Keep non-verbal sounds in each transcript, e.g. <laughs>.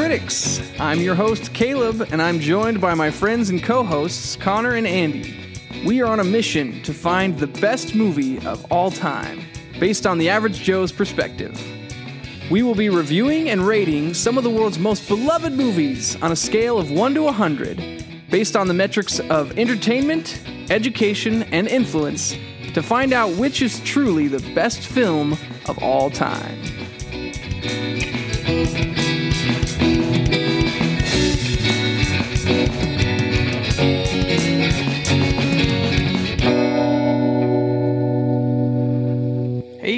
Critics. I'm your host, Caleb, and I'm joined by my friends and co hosts, Connor and Andy. We are on a mission to find the best movie of all time, based on the average Joe's perspective. We will be reviewing and rating some of the world's most beloved movies on a scale of 1 to 100, based on the metrics of entertainment, education, and influence, to find out which is truly the best film of all time.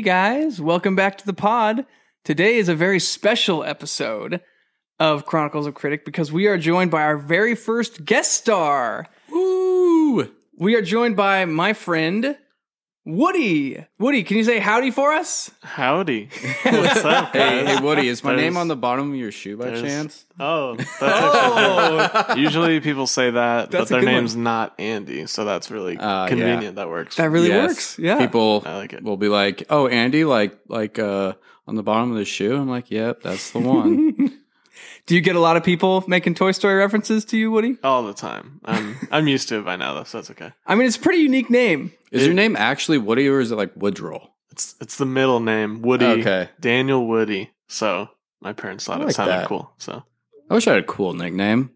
Guys, welcome back to the pod. Today is a very special episode of Chronicles of Critic because we are joined by our very first guest star. Woo! We are joined by my friend Woody. Woody, can you say howdy for us? Howdy. <laughs> What's up, Hey, guys? hey, Woody, is my There's- name on the bottom of your shoe by there's- chance? Oh, that's actually good. Usually people say that, That's but their good one. name's not Andy, so that's really Uh, convenient. That works. That really Yes. works. Yeah. People I like it. will be like, "Oh, Andy, like, like, uh, on the bottom of the shoe." I'm like, "Yep, that's the one." <laughs> Do you get a lot of people making Toy Story references to you, Woody? All the time. I'm I'm used to it by now, though, so that's okay. I mean, it's a pretty unique name. is your name actually Woody, or is it like Woodrow? It's it's the middle name, Woody. Okay. Daniel Woody. So my parents thought I it like sounded that. cool. So I wish I had a cool nickname.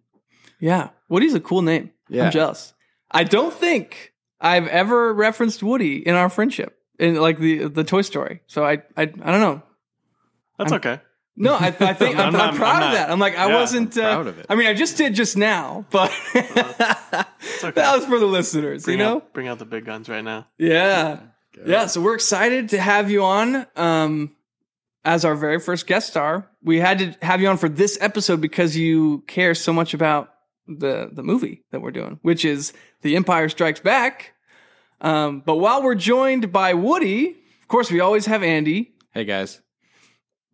Yeah. Woody's a cool name. Yeah. I'm jealous. I don't think I've ever referenced Woody in our friendship in like the the Toy Story. So I I, I don't know. that's I'm- okay. No, I, I think <laughs> I'm, I'm I'm, proud I'm of that. I'm like I Yeah, wasn't I'm uh, proud of it. I mean, I just did just now, but <laughs> okay. that was for the listeners, Bring you know. out bring out the big guns right now. Yeah. Yeah, so we're excited to have you on um, as our very first guest star. We had to have you on for this episode because you care so much about the the movie that we're doing, which is The Empire Strikes Back. Um, but while we're joined by Woody, of course, we always have Andy, Hey guys,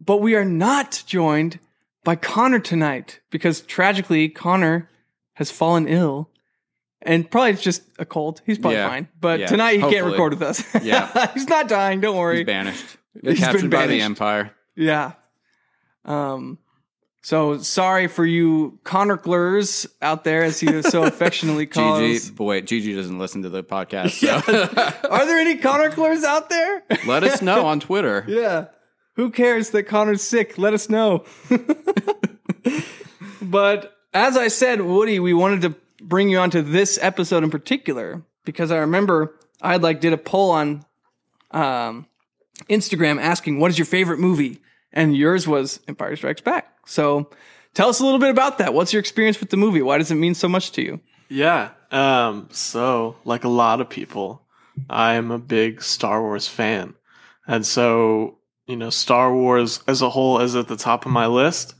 but we are not joined by Connor tonight because tragically Connor has fallen ill. And probably it's just a cold. He's probably Yeah. fine. But Yeah. tonight he can't record with us. <laughs> Yeah. he's not dying. Don't worry. he's banished. He's been captured by the. Empire. Yeah. Um. So sorry for you Connorklers out there, as he was so <laughs> affectionately called. Gigi, but wait, Gigi doesn't listen to the podcast. <laughs> So Are there any Connorklers out there? let us know on Twitter. yeah. Who cares that Connor's sick? Let us know. <laughs> but as I said, Woody, we wanted to bring you onto this episode in particular because I remember I like did a poll on um, Instagram asking what is your favorite movie, and yours was Empire Strikes Back. So tell us a little bit about that. What's your experience with the movie? Why does it mean so much to you? Yeah. Um, so, like a lot of people, I am a big Star Wars fan. And so, you know, Star Wars as a whole is at the top of my list.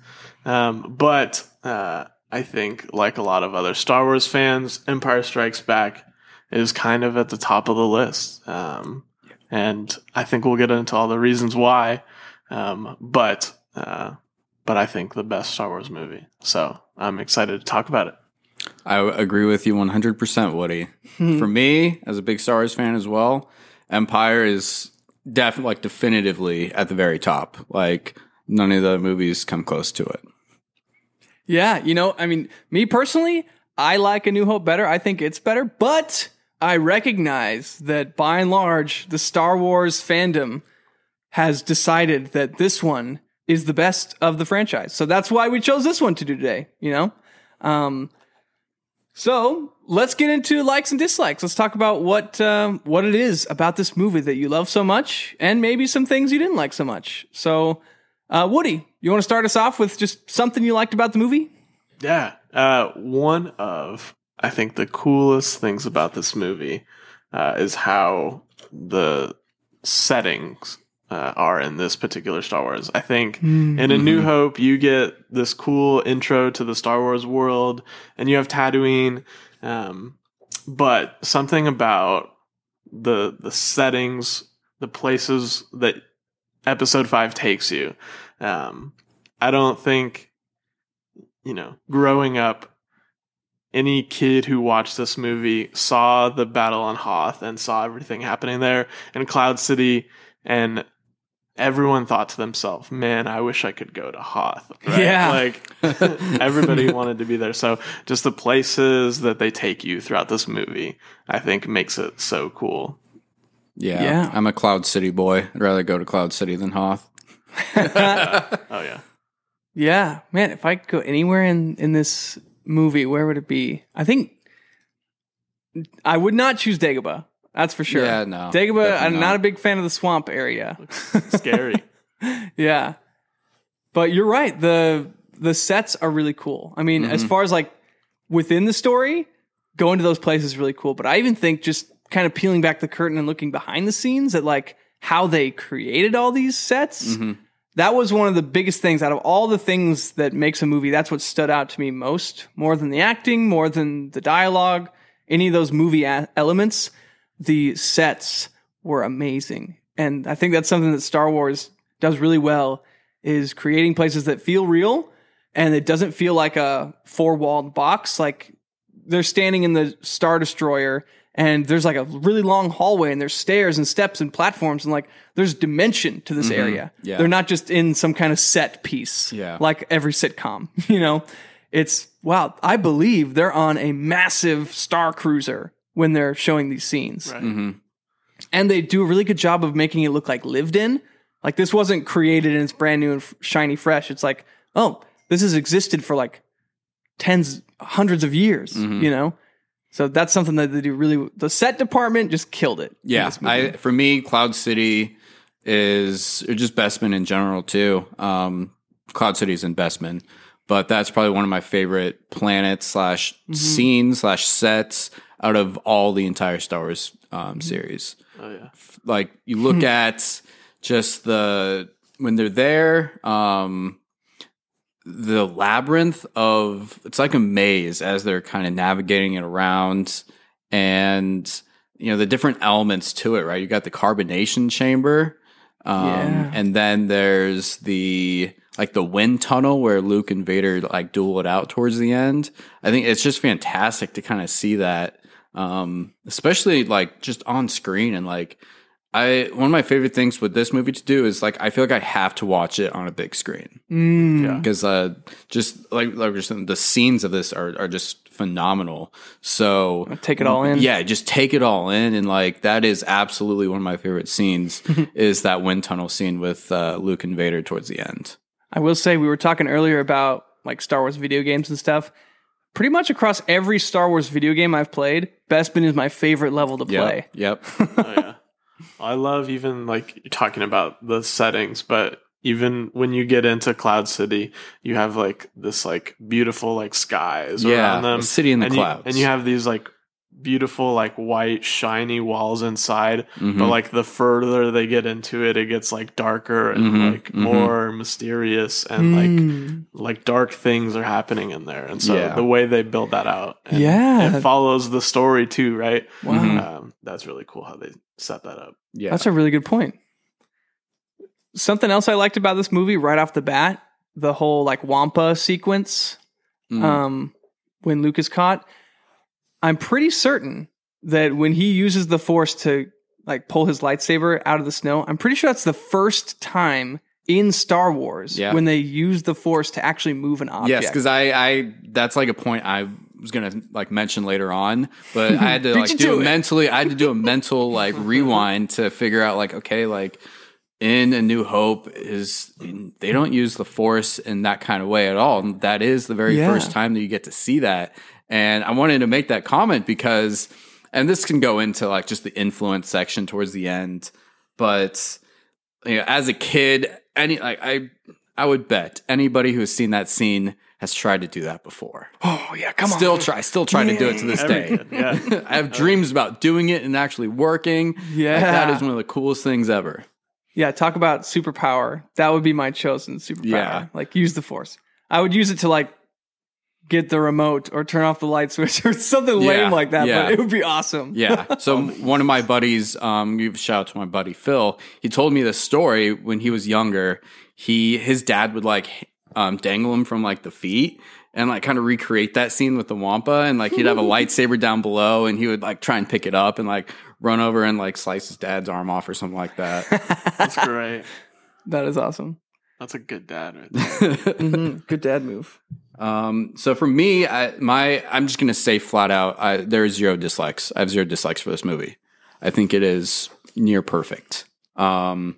Um, but uh, I think, like a lot of other Star Wars fans, Empire Strikes Back is kind of at the top of the list. Um, and I think we'll get into all the reasons why. Um, but, uh, but I think the best Star Wars movie. So I'm excited to talk about it. I agree with you 100%, Woody. For me, as a big Star Wars fan as well, Empire is definitely, like, definitively at the very top. Like, none of the movies come close to it. Yeah, you know, I mean, me personally, I like A New Hope better. I think it's better, but I recognize that by and large, the Star Wars fandom has decided that this one is the best of the franchise. So that's why we chose this one to do today, you know? Um, so let's get into likes and dislikes. Let's talk about what um, what it is about this movie that you love so much, and maybe some things you didn't like so much. So, uh, Woody, you want to start us off with just something you liked about the movie? Yeah. Uh, one of, I think, the coolest things about this movie uh, is how the settings uh, are in this particular Star Wars. I think in A New Hope, you get this cool intro to the Star Wars world, and you have Tatooine. Um, but something about the the settings, the places that Episode Five takes you. Um, I don't think you know, growing up, any kid who watched this movie saw the battle on Hoth and saw everything happening there in Cloud City and everyone thought to themselves, "Man, I wish I could go to Hoth." right? Yeah. like <laughs> everybody wanted to be there. So just the places that they take you throughout this movie, I think, makes it so cool. Yeah, Yeah. I'm a Cloud City boy. I'd rather go to Cloud City than Hoth. <laughs> Oh yeah, Yeah, man. If I could go anywhere in in this movie, where would it be? I think I would not choose Dagobah. That's for sure. Yeah, no, Dagobah. I'm not not. a big fan of the swamp area. scary. <laughs> yeah, but you're right. the The sets are really cool. I mean, Mm-hmm. as far as like within the story, going to those places is really cool. But I even think just kind of peeling back the curtain and looking behind the scenes at like how they created all these sets. Mm-hmm. That was one of the biggest things out of all the things that makes a movie. That's what stood out to me most, more than the acting, more than the dialogue, any of those movie a- elements. The sets were amazing, and I think that's something that Star Wars does really well is creating places that feel real and it doesn't feel like a four walled box. Like they're standing in the Star Destroyer and there's like a really long hallway and there's stairs and steps and platforms and like there's dimension to this mm-hmm. area. Yeah. They're not just in some kind of set piece Yeah. like every sitcom, <laughs> you know? It's wow, I believe they're on a massive star cruiser when they're showing these scenes. Right. And they do a really good job of making it look like lived in. Like this wasn't created and it's brand new and f- shiny fresh. It's like, oh, this has existed for like tens, hundreds of years, Mm-hmm. you know? So that's something that they do really. The set department just killed it. Yeah. I for me, Cloud City is or just Bespin in general too. Um, Cloud City's in Bespin, but that's probably one of my favorite planets slash scenes slash sets out of all the entire Star Wars um, series. Oh yeah. Like you look <laughs> at just the when they're there, um, the labyrinth of it's like a maze as they're kind of navigating it around and you know the different elements to it right you got the carbonation chamber um Yeah. and then there's the like the wind tunnel where Luke and Vader like duel it out towards the end i think it's just fantastic to kind of see that um especially like just on screen and like I one of my favorite things with this movie to do is like I feel like I have to watch it on a big screen Mm. Yeah. because uh, just like like we're saying, the scenes of this are are just phenomenal. So Take it all in. yeah, just take it all in, and like that is absolutely one of my favorite scenes <laughs> is that wind tunnel scene with uh, Luke and Vader towards the end. I will say we were talking earlier about like Star Wars video games and stuff. Pretty much across every Star Wars video game I've played, Bespin is my favorite level to play. Yep. <laughs> Oh yeah. I love even like talking about the settings, but even when you get into Cloud City, you have like this like beautiful like skies Yeah, around them. a city in the and you- clouds. and you have these like beautiful like white shiny walls inside. Mhm. But like the further they get into it, it gets like darker and Mhm, like mhm. more mysterious and like Mm. like dark things are happening in there. And so Yeah. the way they build that out, and Yeah. it follows the story too, right? Wow. Mhm. Um, that's really cool how they set that up. yeah. That's a really good point. Something else I liked about this movie right off the bat, the whole like Wampa sequence Mhm. um, when Luke is caught. I'm pretty certain that when he uses the Force to like pull his lightsaber out of the snow, I'm pretty sure that's the first time in Star Wars Yeah. when they use the Force to actually move an object. Yes, because I, I that's like a point I was gonna like mention later on, but I had to <laughs> like do it. mentally. I had to do a mental like <laughs> rewind to figure out like okay, like in A New Hope is they don't use the Force in that kind of way at all. And that is the very Yeah. first time that you get to see that. And I wanted to make that comment because, and this can go into like just the influence section towards the end, but you know, as a kid, any like I, I would bet anybody who has seen that scene has tried to do that before. <gasps> oh yeah, come Still on. try, still try to do it to this Every day. kid, yeah. <laughs> I have dreams about doing it and actually working. Yeah. Like, that is one of the coolest things ever. Yeah, talk about superpower. That would be my chosen superpower. Yeah. Like use the force. I would use it to like get the remote or turn off the light switch <laughs> or something Yeah, lame like that, yeah. but it would be awesome. Yeah. <laughs> So one of my buddies, um, give a shout out to my buddy Phil. He told me this story when he was younger. He his dad would like um, dangle him from like the feet and like kind of recreate that scene with the wampa and like he'd have a <laughs> lightsaber down below and he would like try and pick it up and like run over and like slice his dad's arm off or something like that. That's great. That is awesome. That's a good dad right there. hmm Good dad move. Um, so for me, I, my I'm just gonna say flat out, I, there are zero dislikes. I have zero dislikes for this movie. I think it is near perfect. Um,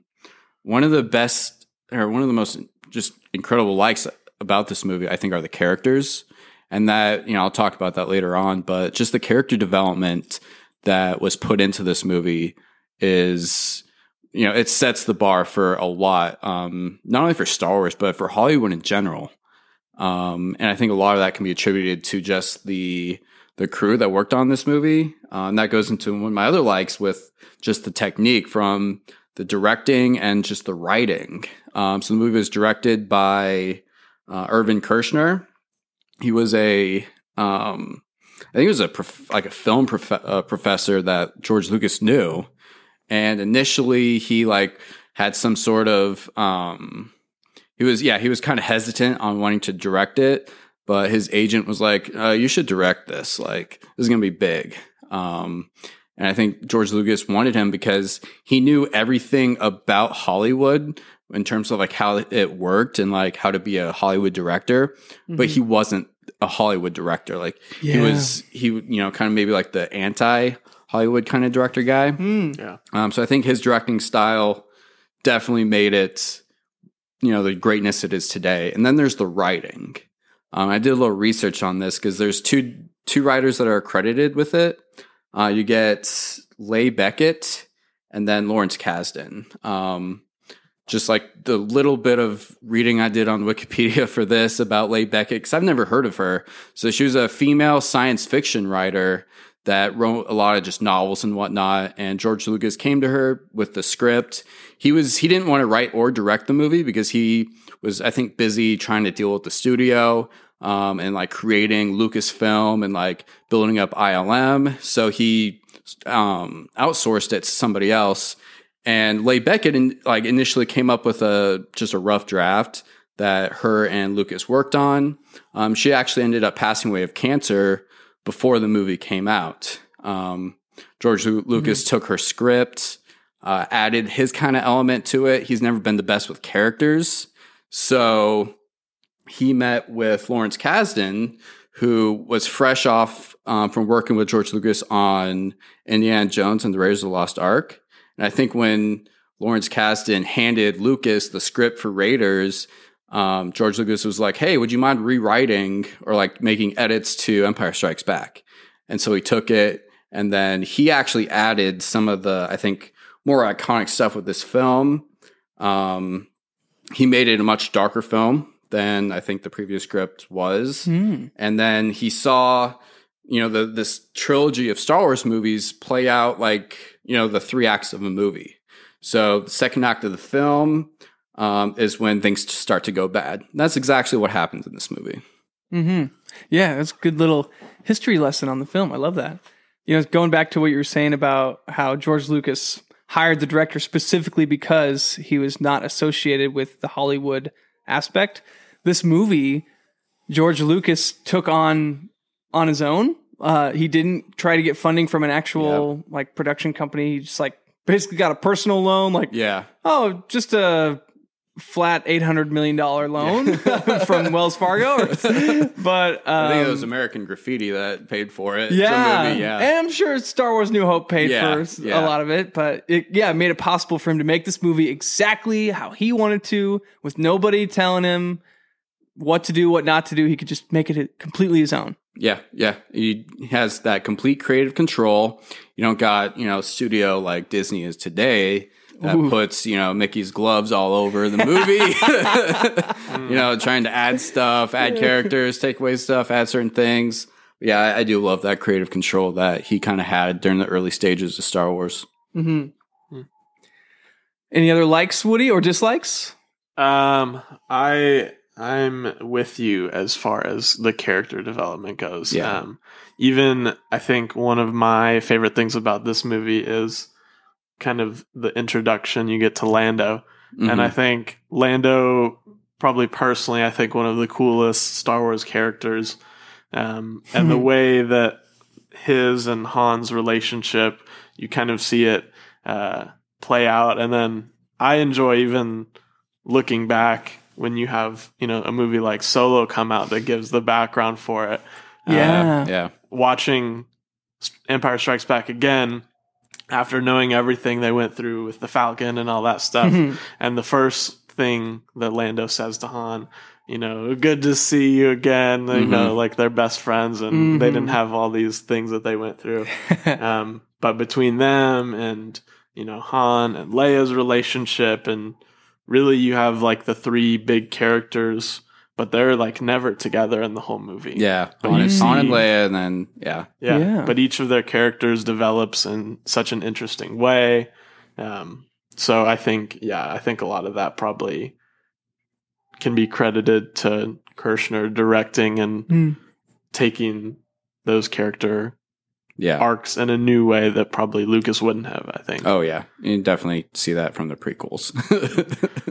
one of the best or one of the most just incredible likes about this movie, I think, are the characters, and that you know I'll talk about that later on. But just the character development that was put into this movie is you know it sets the bar for a lot um not only for star wars but for hollywood in general um and i think a lot of that can be attributed to just the the crew that worked on this movie. Uh, and that goes into one of my other likes with just the technique from the directing and just the writing. Um so the movie was directed by uh, irvin kershner. He was a um I think he was a prof- like a film prof- uh, professor that George Lucas knew, and initially he like had some sort of um he was yeah he was kind of hesitant on wanting to direct it, but his agent was like, uh, "You should direct this. Like this is gonna be big." Um, and I think George Lucas wanted him because he knew everything about Hollywood in terms of like how it worked and like how to be a Hollywood director, but he wasn't a Hollywood director. Like he was, he you know, kind of maybe like the anti Hollywood kind of director guy. Mm. yeah. Um, so I think his directing style definitely made it, you know, the greatness it is today. And then there's the writing. Um, I did a little research on this because there's two two writers that are credited with it. Uh, you get Leigh Brackett and then Lawrence Kasdan. Um, just like the little bit of reading I did on Wikipedia <laughs> for this about Leigh Brackett, because I've never heard of her. So she was a female science fiction writer that wrote a lot of just novels and whatnot. And George Lucas came to her with the script. He was he didn't want to write or direct the movie because he was I think busy trying to deal with the studio um, and like creating Lucasfilm and like building up ILM. So he um, outsourced it to somebody else. And Leigh Brackett in, like initially came up with a just a rough draft that her and Lucas worked on. Um, she actually ended up passing away of cancer before the movie came out. Um, George Lu- Lucas took her script, uh, added his kind of element to it. He's never been the best with characters, so he met with Lawrence Kasdan, who was fresh off um, from working with George Lucas on Indiana Jones and the Raiders of the Lost Ark. And I think when Lawrence Kasdan handed Lucas the script for Raiders, um, George Lucas was like, "Hey, would you mind rewriting or like making edits to Empire Strikes Back?" And so he took it, and then he actually added some of the, I think, more iconic stuff with this film. Um, he made it a much darker film than I think the previous script was, Mm. and then he saw, you know, the this trilogy of Star Wars movies play out like you know the three acts of a movie. So the second act of the film um, is when things start to go bad. And that's exactly what happens in this movie. Hmm. Yeah, that's a good little history lesson on the film. I love that. You know, going back to what you were saying about how George Lucas hired the director specifically because he was not associated with the Hollywood aspect. This movie, George Lucas took on on his own. Uh, he didn't try to get funding from an actual like production company. He just like basically got a personal loan. Like, Yeah, oh, just a flat eight hundred million dollar loan <laughs> from Wells Fargo. <laughs> but um, I think it was American Graffiti that paid for it. Yeah, yeah. and I'm sure Star Wars New Hope paid Yeah, for yeah. a lot of it, but it yeah it made it possible for him to make this movie exactly how he wanted to, with nobody telling him what to do, what not to do. He could just make it completely his own. Yeah, yeah. He has that complete creative control. You don't got, you know, studio like Disney is today that Ooh. puts, you know, Mickey's gloves all over the movie. <laughs> <laughs> you know, trying to add stuff, add characters, take away stuff, add certain things. Yeah, I, I do love that creative control that he kind of had during the early stages of Star Wars. hmm Hmm. Any other likes, Woody, or dislikes? Um, I I'm with you as far as the character development goes. Yeah. Um, even I think one of my favorite things about this movie is kind of the introduction you get to Lando, and Mhm. I think Lando probably personally I think one of the coolest Star Wars characters, um, and the way that his and Han's relationship you kind of see it uh, play out, and then I enjoy even looking back when you have you know a movie like Solo come out that gives the background for it. Yeah. yeah. watching Empire Strikes Back again after knowing everything they went through with the Falcon and all that stuff. Mhm. <laughs> and the first thing that Lando says to Han, you know, good to see you again. You know, like they're best friends and they didn't Mhm. have all these things that they went through. <laughs> um, but between them and, you know, Han and Leia's relationship and really you have like the three big characters, but they're like never together in the whole movie. Yeah. But Han you and, and Leia, and then, yeah. Yeah. Yeah. But each of their characters develops in such an interesting way. Um, so I think, yeah, I think a lot of that probably can be credited to Kershner directing and Hmm. taking those character Yeah. arcs in a new way that probably Lucas wouldn't have, I think. Oh, yeah. You can definitely see that from the prequels.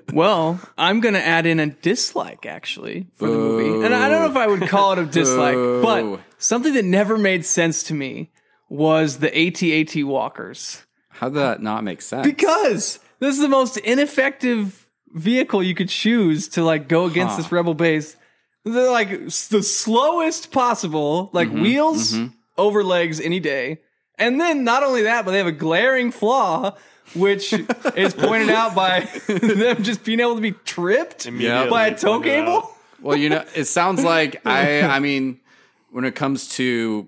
<laughs> Well, I'm going to add in a dislike actually for the movie. And I don't know if I would call it a dislike, but something that never made sense to me was the AT-AT walkers. How did that not make sense? Because this is the most ineffective vehicle you could choose to like go against Huh. this rebel base. They're like the slowest possible, like Mm-hmm, wheels over legs any day. And then not only that, but they have a glaring flaw, which <laughs> is pointed out by <laughs> them just being able to be tripped Immediately by a tow pointed out. cable. Well, you know, it sounds like <laughs> I I mean, when it comes to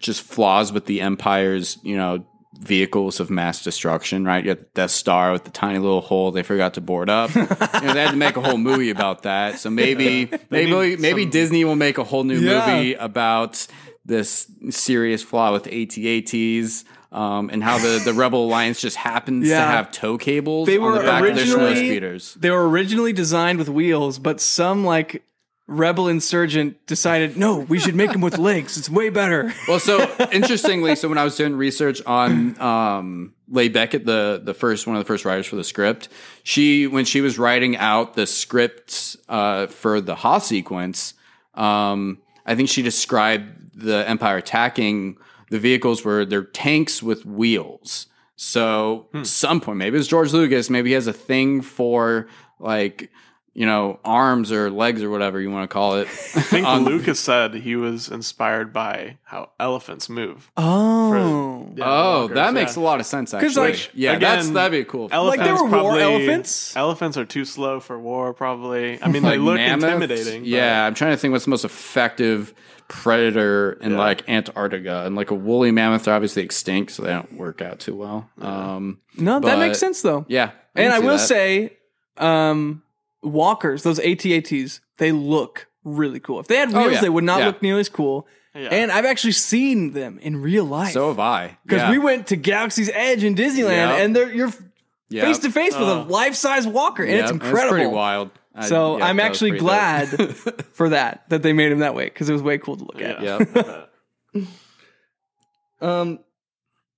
just flaws with the Empire's, you know, vehicles of mass destruction, right? You have the Death Star with the tiny little hole they forgot to board up. <laughs> you know, they had to make a whole movie about that. So maybe maybe maybe some- Disney will make a whole new Yeah. movie about this serious flaw with AT-ATs. Um, and how the, the Rebel Alliance just happens to have tow cables They on were the back of their snow speeders. They were originally designed with wheels, but some like rebel insurgent decided, no, we should make them with legs. It's way better. Well, so interestingly, so when I was doing research on um, Leigh Brackett, the the first one of the first writers for the script, she when she was writing out the script uh, for the Ha sequence, um, I think she described the Empire attacking the vehicles were they're tanks with wheels. So some point, maybe it's George Lucas, maybe he has a thing for like you know arms or legs or whatever you want to call it. I think <laughs> Lucas said he was inspired by how elephants move. Oh. Yeah, Oh, walkers, that makes yeah. a lot of sense. Actually, like, yeah, again, that's that'd be a cool. Elephants Like, there were war elephants? Elephants are too slow for war, probably. I mean, they look mammoths? intimidating. but- Yeah, I'm trying to think what's the most effective predator in Yeah. like Antarctica, and like a woolly mammoth are obviously extinct, so they don't work out too well. Um, No, that makes sense though. yeah, and I will that. say, um, walkers, those AT-ATs, they look really cool. If they had wheels, Oh, yeah. they would not Yeah. look nearly as cool. Yeah. And I've actually seen them in real life. so have I. because yeah. we went to Galaxy's Edge in Disneyland, and they're you're face to face with a Oh. life size walker, and it's Yep, incredible. pretty wild. I- So yeah, I'm that was actually pretty glad <laughs> for that that they made him that way because it was way cool to look at. Yeah. <laughs> <laughs> Um,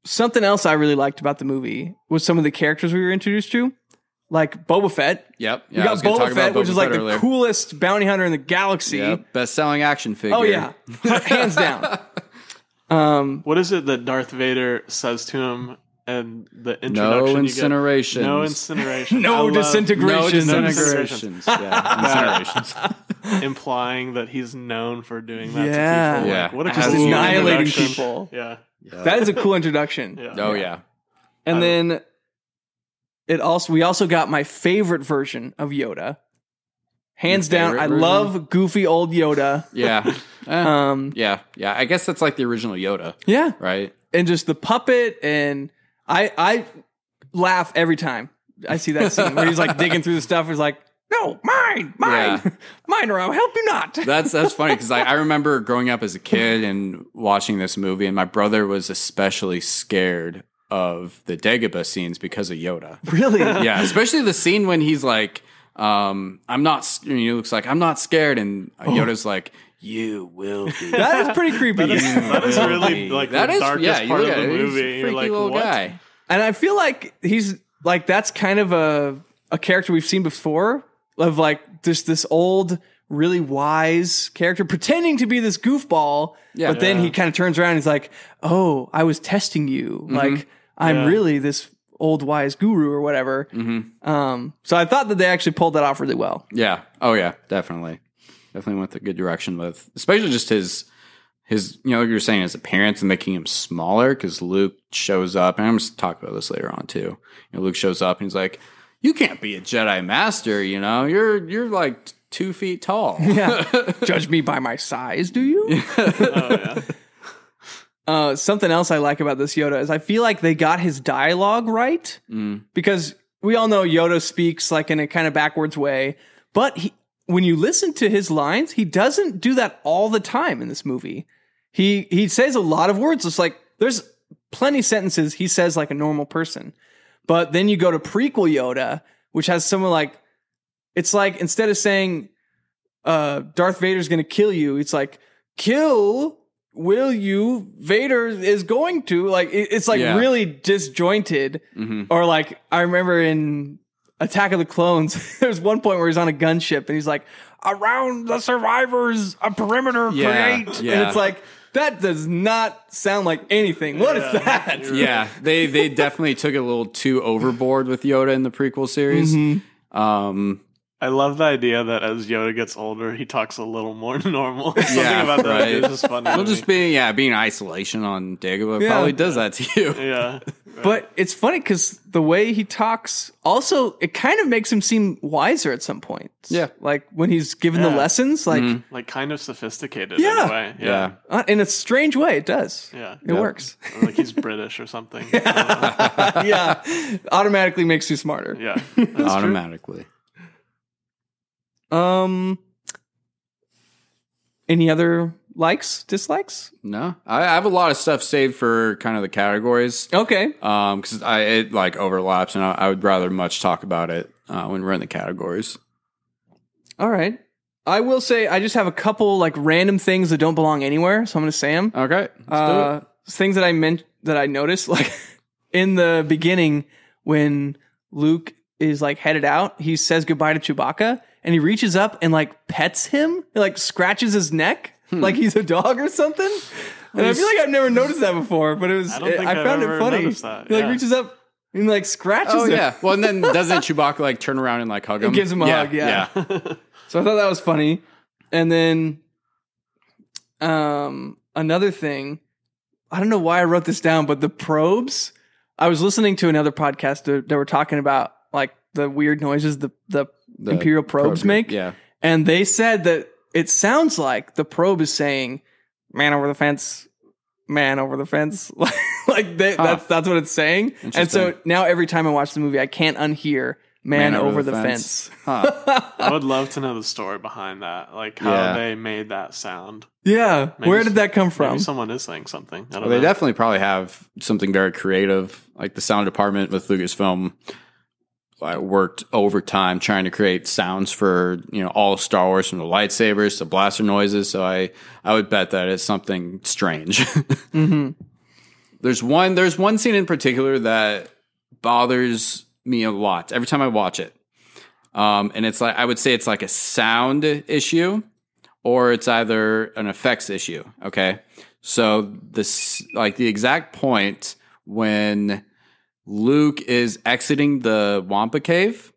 something else I really liked about the movie was some of the characters we were introduced to, like Boba Fett. Yep. We Yeah, I got Boba Fett, about which is like Fett the earlier. coolest bounty hunter in the galaxy. Yep. Best selling action figure. Oh yeah, <laughs> hands down. Um, What is it that Darth Vader says to him and the introduction? No incineration. No <laughs> incineration. No I love- disintegration. No Disintegration. disintegrations. <laughs> yeah, incinerations. implying that he's known for doing that Yeah. to people. Yeah. Like, what a Just cool annihilating introduction. people. Yeah. That is a cool introduction. Yeah. Oh yeah. And Um, then it also we also got my favorite version of Yoda. Hands down, favorite I version? love goofy old Yoda. Yeah. <laughs> Eh, Um, yeah. Yeah. I guess that's like the original Yoda, yeah, right? and just the puppet and I I laugh every time I see that scene where he's like digging through the stuff. He's like, "No, mine, mine, Yeah. mine, <laughs> or I'll help you not." <laughs> That's that's funny because I, I remember growing up as a kid and watching this movie, and my brother was especially scared of the Dagobah scenes because of Yoda. <laughs> really? Yeah, especially the scene when he's like, um, "I'm not," s- and he looks like, "I'm not scared," and Yoda's like, "You will be." <laughs> That is pretty creepy. That is, that is really like that the is darkest yeah. you're, of the he's movie. A freaky you're like, little what? guy. And I feel like he's like that's kind of a a character we've seen before of like just this old, really wise character pretending to be this goofball. Yeah. But then Yeah. he kind of turns around and he's like, Oh, I was testing you. Like I'm Yeah. really this old wise guru or whatever. Um, so I thought that they actually pulled that off really well. Yeah. Oh yeah, definitely. Definitely went the good direction with especially just his his you know like you're saying his appearance and making him smaller because Luke shows up and I'm just talk about this later on too. You know, Luke shows up and he's like, "You can't be a Jedi Master. You know, you're you're like two feet tall." Yeah. <laughs> Judge me by my size, do you? <laughs> <laughs> Oh, yeah. Uh, something else I like about this Yoda is I feel like they got his dialogue right Mm. because we all know Yoda speaks like in a kind of backwards way, but he, when you listen to his lines, he doesn't do that all the time in this movie. He he says a lot of words. It's like there's plenty sentences he says like a normal person, but then you go to prequel Yoda, which has someone like it's like instead of saying uh, Darth Vader's going to kill you, it's like kill will you vader is going to like it's like Yeah. really disjointed Mhm. or like i remember in attack of the clones <laughs> there's one point where he's on a gunship and he's like around the survivors a perimeter Yeah, create yeah. and it's like that does not sound like anything What is Yeah, that yeah, they they definitely took it a little too overboard with Yoda in the prequel series. Mm-hmm. Um, I love the idea that as Yoda gets older, he talks a little more <laughs> normal. <laughs> Something Yeah, about that right. is just funny. well, to just me. being yeah, being isolation on Dagobah Yeah. probably does that to you. <laughs> yeah. but it's funny because the way he talks also it kind of makes him seem wiser at some point Yeah. like when he's given the lessons like like kind of sophisticated Yeah. in a way. Yeah. Yeah. uh, in a strange way it does Yeah. it works Or like he's British or something. yeah. yeah automatically makes you smarter yeah. That's true. Um any other likes dislikes No, I, I have a lot of stuff saved for kind of the categories. okay Um, because I it like overlaps, and I, I would rather much talk about it uh, when we're in the categories. all right i will say i just have a couple like random things that don't belong anywhere so i'm gonna say them Okay, let's do uh, it. things that I meant that I noticed, <laughs> like in the beginning when Luke is like headed out, he says goodbye to Chewbacca and he reaches up and like pets him, like scratches his neck Hmm. like he's a dog or something. And I feel like I've never noticed that before, but it was I don't think I I've found it ever funny. noticed that, He like yeah. reaches up and like scratches Oh him. yeah. Well, and then doesn't Chewbacca like turn around and like hug him? He gives him a hug, yeah. <laughs> So I thought that was funny. And then um another thing, I don't know why I wrote this down, but the probes, I was listening to another podcast that, that were talking about like the weird noises the the, The Imperial probes probe- make. Yeah. And they said that it sounds like the probe is saying, Man over the fence, man over the fence. like <laughs> like they, ah. that's that's what it's saying. And so now every time I watch the movie, I can't unhear man, over, the, fence. Huh. <laughs> I would love to know the story behind that, like how Yeah. they made that sound. Yeah. Maybe Where did that come from? Maybe someone is saying something. I don't Well, they definitely probably have something very creative, like the sound department with Lucasfilm. I worked overtime trying to create sounds for you know all Star Wars from the lightsabers to blaster noises. So I I would bet that it's something strange. <laughs> hmm there's one there's one scene in particular that bothers me a lot every time I watch it. Um, and it's like I would say it's like a sound issue or it's either an effects issue. Okay. So this like the exact point when Luke is exiting the Wampa cave,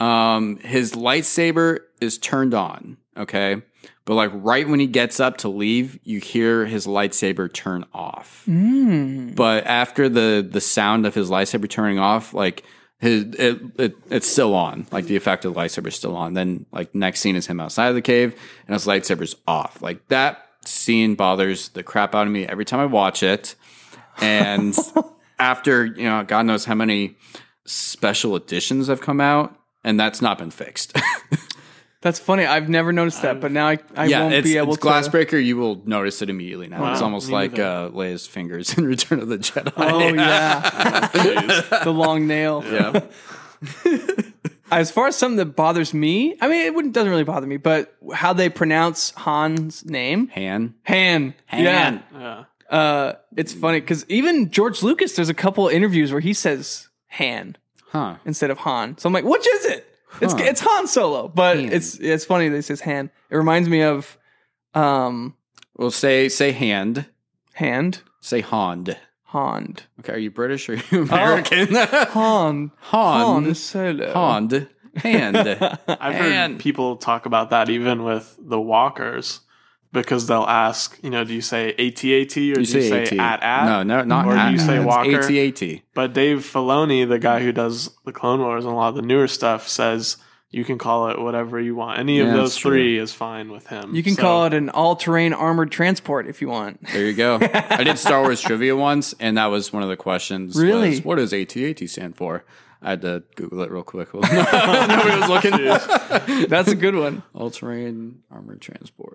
um, his lightsaber is turned on. Okay. But like right when he gets up to leave, you hear his lightsaber turn off. Mm. But after the the sound of his lightsaber turning off, like his it, it it's still on. Like the effect of the lightsaber is still on. Then like next scene is him outside of the cave and his lightsaber's off. Like that scene bothers the crap out of me every time I watch it. And <laughs> after, you know, God knows how many special editions have come out, and that's not been fixed. <laughs> That's funny. I've never noticed that, but now I, I yeah, won't it's, be able to. it's to. Glassbreaker. You will notice it immediately now. Wow, it's almost like neither. uh, Leia's fingers <laughs> in Return of the Jedi. Oh yeah, <laughs> Jeez. the long nail. yeah. As far as something that bothers me, I mean, it wouldn't, doesn't really bother me, but how they pronounce Han's name, Han. Han. Han. yeah. Yeah. Uh, it's funny because even George Lucas, there's a couple interviews where he says Han Huh. instead of Han. So I'm like, which is it? It's Huh. it's Han Solo, but Han. it's it's funny that he says Han. It reminds me of um Well, say say hand. hand Say Hond. Hond. Okay, are you British or are you <laughs> American? <laughs> Han. Han. Han Solo. Hand. Hand. <laughs> I've heard And- people talk about that even with the walkers because they'll ask, you know, do you say ATAT or do you say, AT. at at? No, no, not Or do you say It's Walker? AT-AT. But Dave Filoni, the guy who does the Clone Wars and a lot of the newer stuff, says you can call it whatever you want. Any of those that's true. three is fine with him. You can So- call it an all-terrain armored transport if you want. There you go. I did Star Wars <laughs> trivia once, and that was one of the questions. was, Really? what does AT-AT stand for? I had to Google it real quick. <laughs> <laughs> Nobody was looking. That's a good one. All-terrain armored transport.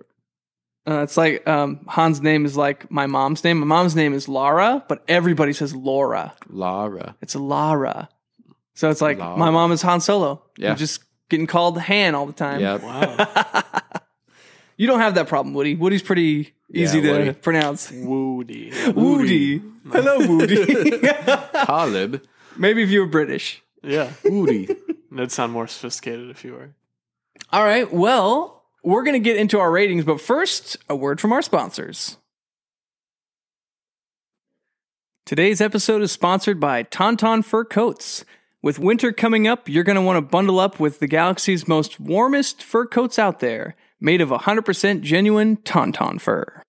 Uh, it's like um, Han's name is like my mom's name. My mom's name is Lara, but everybody says Laura. Lara. It's Lara. So it's like Lara. my mom is Han Solo. Yeah. You're just getting called Han all the time. Yep. Wow. <laughs> You don't have that problem, Woody. Woody's pretty easy to Woody. pronounce. Woody. Woody. Hello, Woody. <laughs> Talib. Maybe if you were British. Yeah. Woody. It'd sound more sophisticated if you were. All right. Well, we're going to get into our ratings, but first, a word from our sponsors. Today's episode is sponsored by Tauntaun Fur Coats. With winter coming up, you're going to want to bundle up with the galaxy's most warmest fur coats out there, made of 100% genuine Tauntaun fur.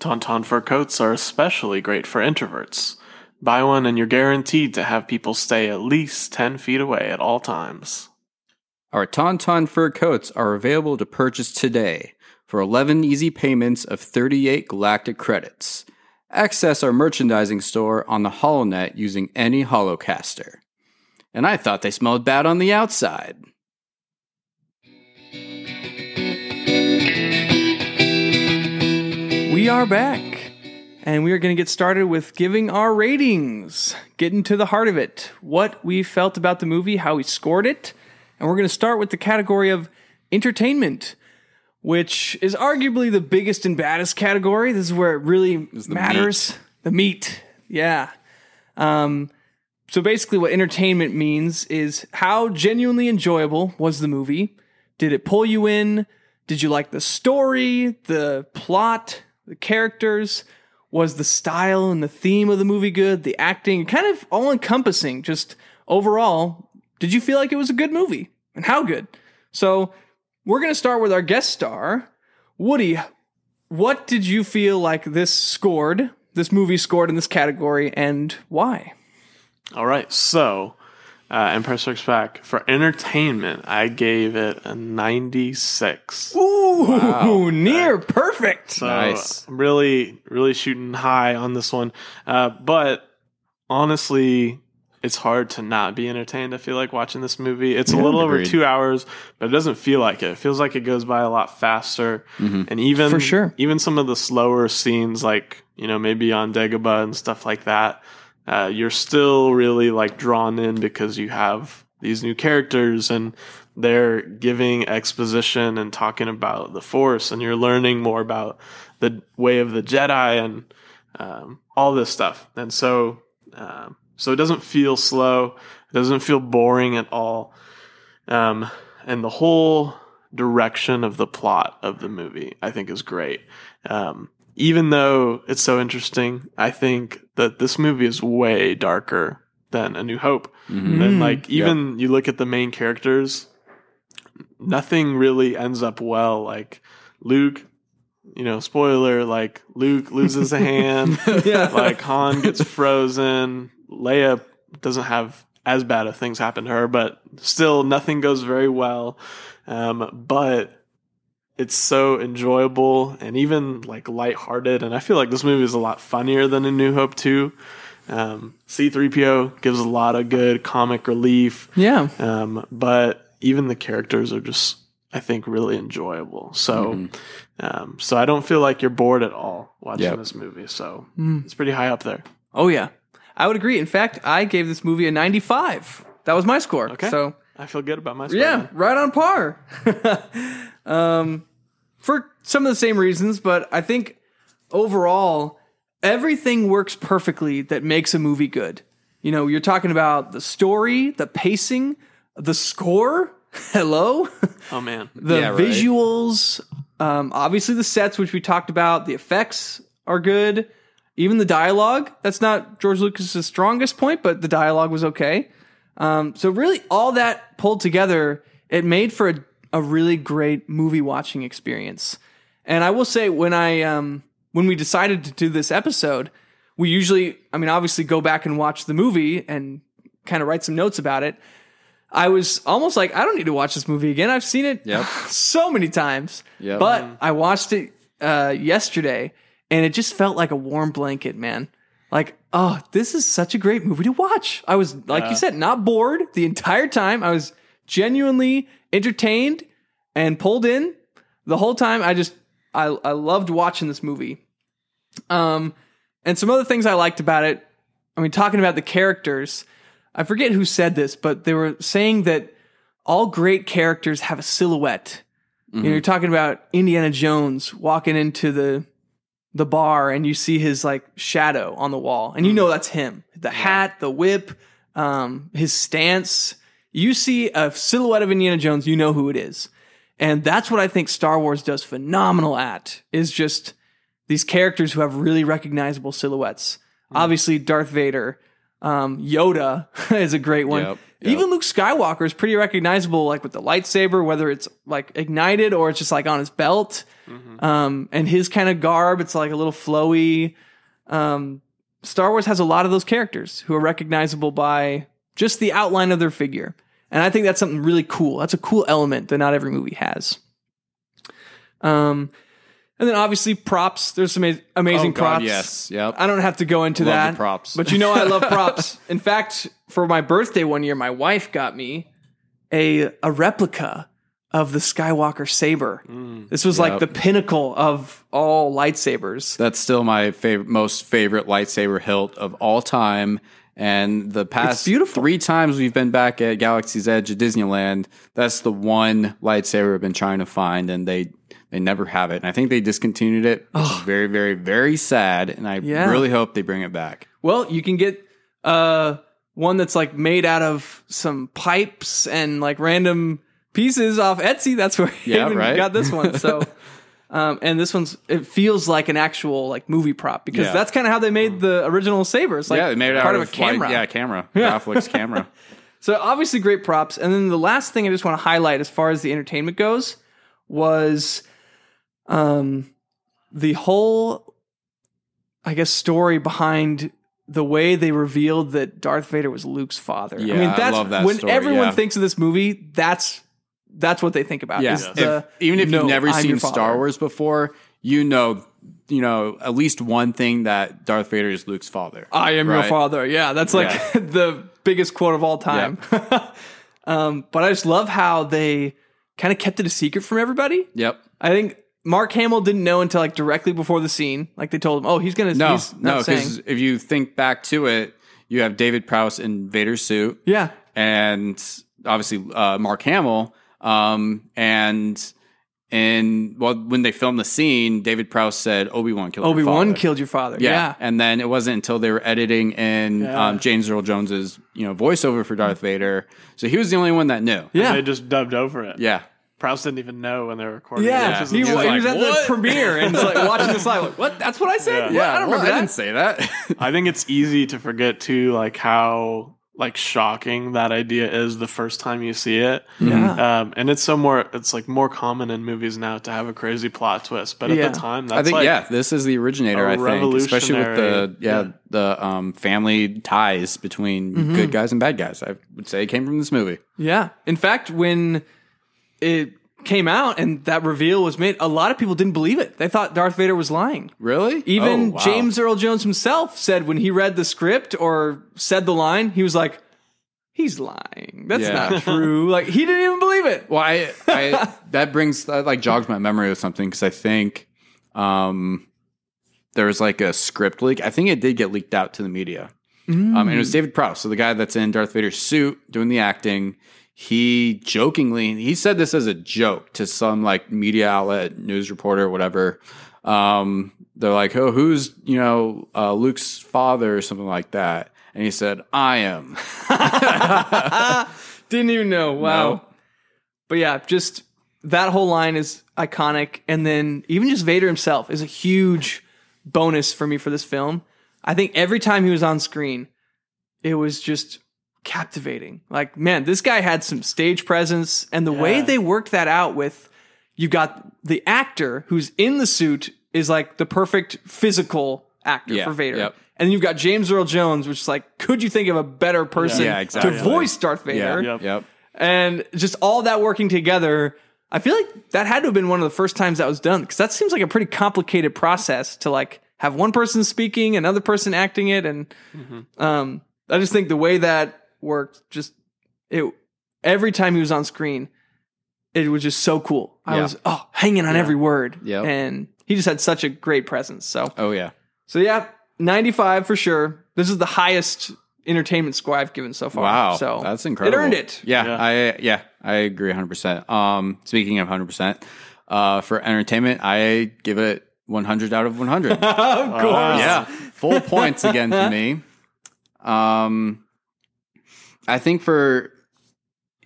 Tauntaun fur coats are especially great for introverts. Buy one and you're guaranteed to have people stay at least 10 feet away at all times. Our Tauntaun fur coats are available to purchase today for 11 easy payments of 38 galactic credits. Access our merchandising store on the HoloNet using any holocaster. And I thought they smelled bad on the outside. We are back, and we are going to get started with giving our ratings, getting to the heart of it, what we felt about the movie, how we scored it, and we're going to start with the category of entertainment, which is arguably the biggest and baddest category. This is where it really the matters. The meat, yeah. Um, so basically, what entertainment means is how genuinely enjoyable was the movie? Did it pull you in? Did you like the story, the plot, the characters? Was the style and the theme of the movie good? The acting, kind of all encompassing. Just overall, did you feel like it was a good movie? And how good? So, we're going to start with our guest star, Woody. What did you feel like this scored? This movie scored in this category, and why? All right, so uh, Empire Strikes Back for entertainment, I gave it a 96. Ooh, <laughs> near perfect. So Nice. I'm really, really shooting high on this one. Uh, but honestly, it's hard to not be entertained. I feel like watching this movie. It's a little over two hours, but it doesn't feel like it. It feels like it goes by a lot faster. And even For sure. even some of the slower scenes, like you know maybe on Dagobah and stuff like that, uh, you're still really like drawn in because you have these new characters and they're giving exposition and talking about the Force, and you're learning more about the way of the Jedi and um, all this stuff. And so, um, so it doesn't feel slow. It doesn't feel boring at all. Um, and the whole direction of the plot of the movie, I think, is great. Um, even though it's so interesting, I think that this movie is way darker than A New Hope. And like, even you look at the main characters, nothing really ends up well. Like Luke, you know, spoiler, like Luke loses a hand, <laughs> like Han gets frozen, Leia doesn't have as bad of things happen to her, but still nothing goes very well. Um, but it's so enjoyable and even like lighthearted. And I feel like this movie is a lot funnier than A New Hope 2. Um, C3PO gives a lot of good comic relief. Yeah. Um, but even the characters are just, I think, really enjoyable. So, um, so I don't feel like you're bored at all watching Yep. this movie. So it's pretty high up there. Oh yeah, I would agree. In fact, I gave this movie a 95. That was my score. Okay. So I feel good about my score. yeah, then. right on par. <laughs> um, for some of the same reasons, but I think overall everything works perfectly that makes a movie good. You know, you're talking about the story, the pacing, the score. <laughs> Hello. Oh man. the Yeah, right. visuals, um, obviously the sets, which we talked about, the effects are good, Even the dialogue, that's not George Lucas's strongest point, but the dialogue was okay. Um, so really, all that pulled together, it made for a, a really great movie watching experience. And I will say, when I um, when we decided to do this episode, we usually, I mean, obviously go back and watch the movie and kind of write some notes about it. I was almost like, I don't need to watch this movie again. I've seen it Yep. <laughs> so many times. Yep. But I watched it uh, yesterday and it just felt like a warm blanket, man. Like, oh, this is such a great movie to watch. I was, like you said, not bored the entire time. I was genuinely entertained and pulled in the whole time. I just, I, I loved watching this movie. Um, and some other things I liked about it. I mean, talking about the characters, I forget who said this, but they were saying that all great characters have a silhouette. You know, mm-hmm. you're talking about Indiana Jones walking into the the bar and you see his like shadow on the wall and you mm-hmm. know that's him. The hat, the whip, um, his stance. You see a silhouette of Indiana Jones, you know who it is. And that's what I think Star Wars does phenomenal at is just these characters who have really recognizable silhouettes. Mm-hmm. Obviously, Darth Vader, um, Yoda <laughs> is a great one. Yep, yep. Even Luke Skywalker is pretty recognizable, like with the lightsaber, whether it's like ignited or it's just like on his belt. Um, and his kind of garb, it's like a little flowy. Um, Star Wars has a lot of those characters who are recognizable by just the outline of their figure. And I think that's something really cool. That's a cool element that not every movie has. Um, and then obviously props. There's some amazing Oh, God, props. yes. Yep. I don't have to go into Love that. props. But you know I love <laughs> props. In fact, for my birthday one year, my wife got me a a replica of the Skywalker saber. Mm. This was like the pinnacle of all lightsabers. That's still my favorite, most favorite lightsaber hilt of all time. And the past three times we've been back at Galaxy's Edge at Disneyland, that's the one lightsaber I've been trying to find, and they they never have it. And I think they discontinued it, which is very, very, very sad. And I Yeah. really hope they bring it back. Well, you can get uh one that's like made out of some pipes and like random pieces off Etsy. That's where <laughs> Yeah, right. got this one. So <laughs> um and this one's it feels like an actual like movie prop because Yeah. that's kind of how they made the original sabers. Like yeah, they made it part out of a camera. Like, yeah, camera. <laughs> Graflex camera. So obviously great props. And then the last thing I just want to highlight as far as the entertainment goes was um the whole I guess story behind the way they revealed that Darth Vader was Luke's father. I Yeah, mean I that's love that when story, everyone yeah. thinks of this movie, that's that's what they think about. Yeah, If- the, even if "No, you've never I'm seen Star. Wars before, you know, you know at least one thing that Darth Vader is Luke's father. I am your father. Yeah, that's like Yeah. <laughs> the biggest quote of all time. <laughs> um, but I just love how they kind of kept it a secret from everybody. Yep. I think Mark Hamill didn't know until like directly before the scene. Like they told him, "Oh, he's gonna." No, he's no, because if you think back to it, you have David Prowse in Vader's suit, Yeah, and obviously uh, Mark Hamill. Um, and and well, when they filmed the scene, David Prowse said Obi Wan killed your Obi Wan killed your father. Yeah. Yeah, and then it wasn't until they were editing in Yeah. um, James Earl Jones's you know voiceover for Darth Vader, so he was the only one that knew. yeah, They just dubbed over it. Yeah, Prowse didn't even know when they were recording. yeah. it. Which is He, He wa- was he was at "What?" the premiere and was like <laughs> watching the live. Like, what? That's what I said. Yeah. What? I don't well, remember I that. didn't say that. I think it's easy to forget too, like how like shocking that idea is the first time you see it. Yeah. Um, and it's so more, it's like more common in movies now to have a crazy plot twist. But Yeah. at the time, that's I think like, yeah, this is the originator. I think, especially with the yeah, yeah. the um, family ties between Mm-hmm. good guys and bad guys. I would say it came from this movie. Yeah. In fact, when it came out and that reveal was made, a lot of people didn't believe it. They thought Darth Vader was lying. Really? Even Oh, wow. James Earl Jones himself said when he read the script or said the line, he was like, "He's lying. That's Yeah. not <laughs> true." Like he didn't even believe it. Well, I, I <laughs> that brings that like jogs my memory of something because I think um, there was like a script leak. I think it did get leaked out to the media. Um, and it was David Prowse, so the guy that's in Darth Vader's suit doing the acting. He jokingly he said this as a joke to some like media outlet, news reporter, whatever. Um, they're like, "Oh, who's you know uh, Luke's father or something like that?" And he said, "I am." <laughs> Didn't even know. Wow. No. But yeah, just that whole line is iconic. And then even just Vader himself is a huge bonus for me for this film. I think every time he was on screen, it was just captivating. Like, man, this guy had some stage presence, and the way they worked that out with you got the actor who's in the suit is like the perfect physical actor Yeah, for Vader. yep. And then you've got James Earl Jones, which is like, could you think of a better person Yeah, exactly. to voice Darth Vader? Yeah. Yep. Yep. and just all that working together. I feel like that had to have been one of the first times that was done because that seems like a pretty complicated process to like have one person speaking, another person acting it, and um, I just think the way that worked, just it every time he was on screen, it was just so cool. I Yeah. was oh hanging on every word, Yep. and he just had such a great presence. So Oh yeah. so yeah, ninety five for sure. This is the highest entertainment score I've given so far. Wow. so that's incredible. It earned it. Yeah, Yeah. I yeah, I agree 100%. Um speaking of 100%, uh for entertainment, I give it 100 out of 100. <laughs> of course. yeah, full points again for <laughs> me. Um, I think for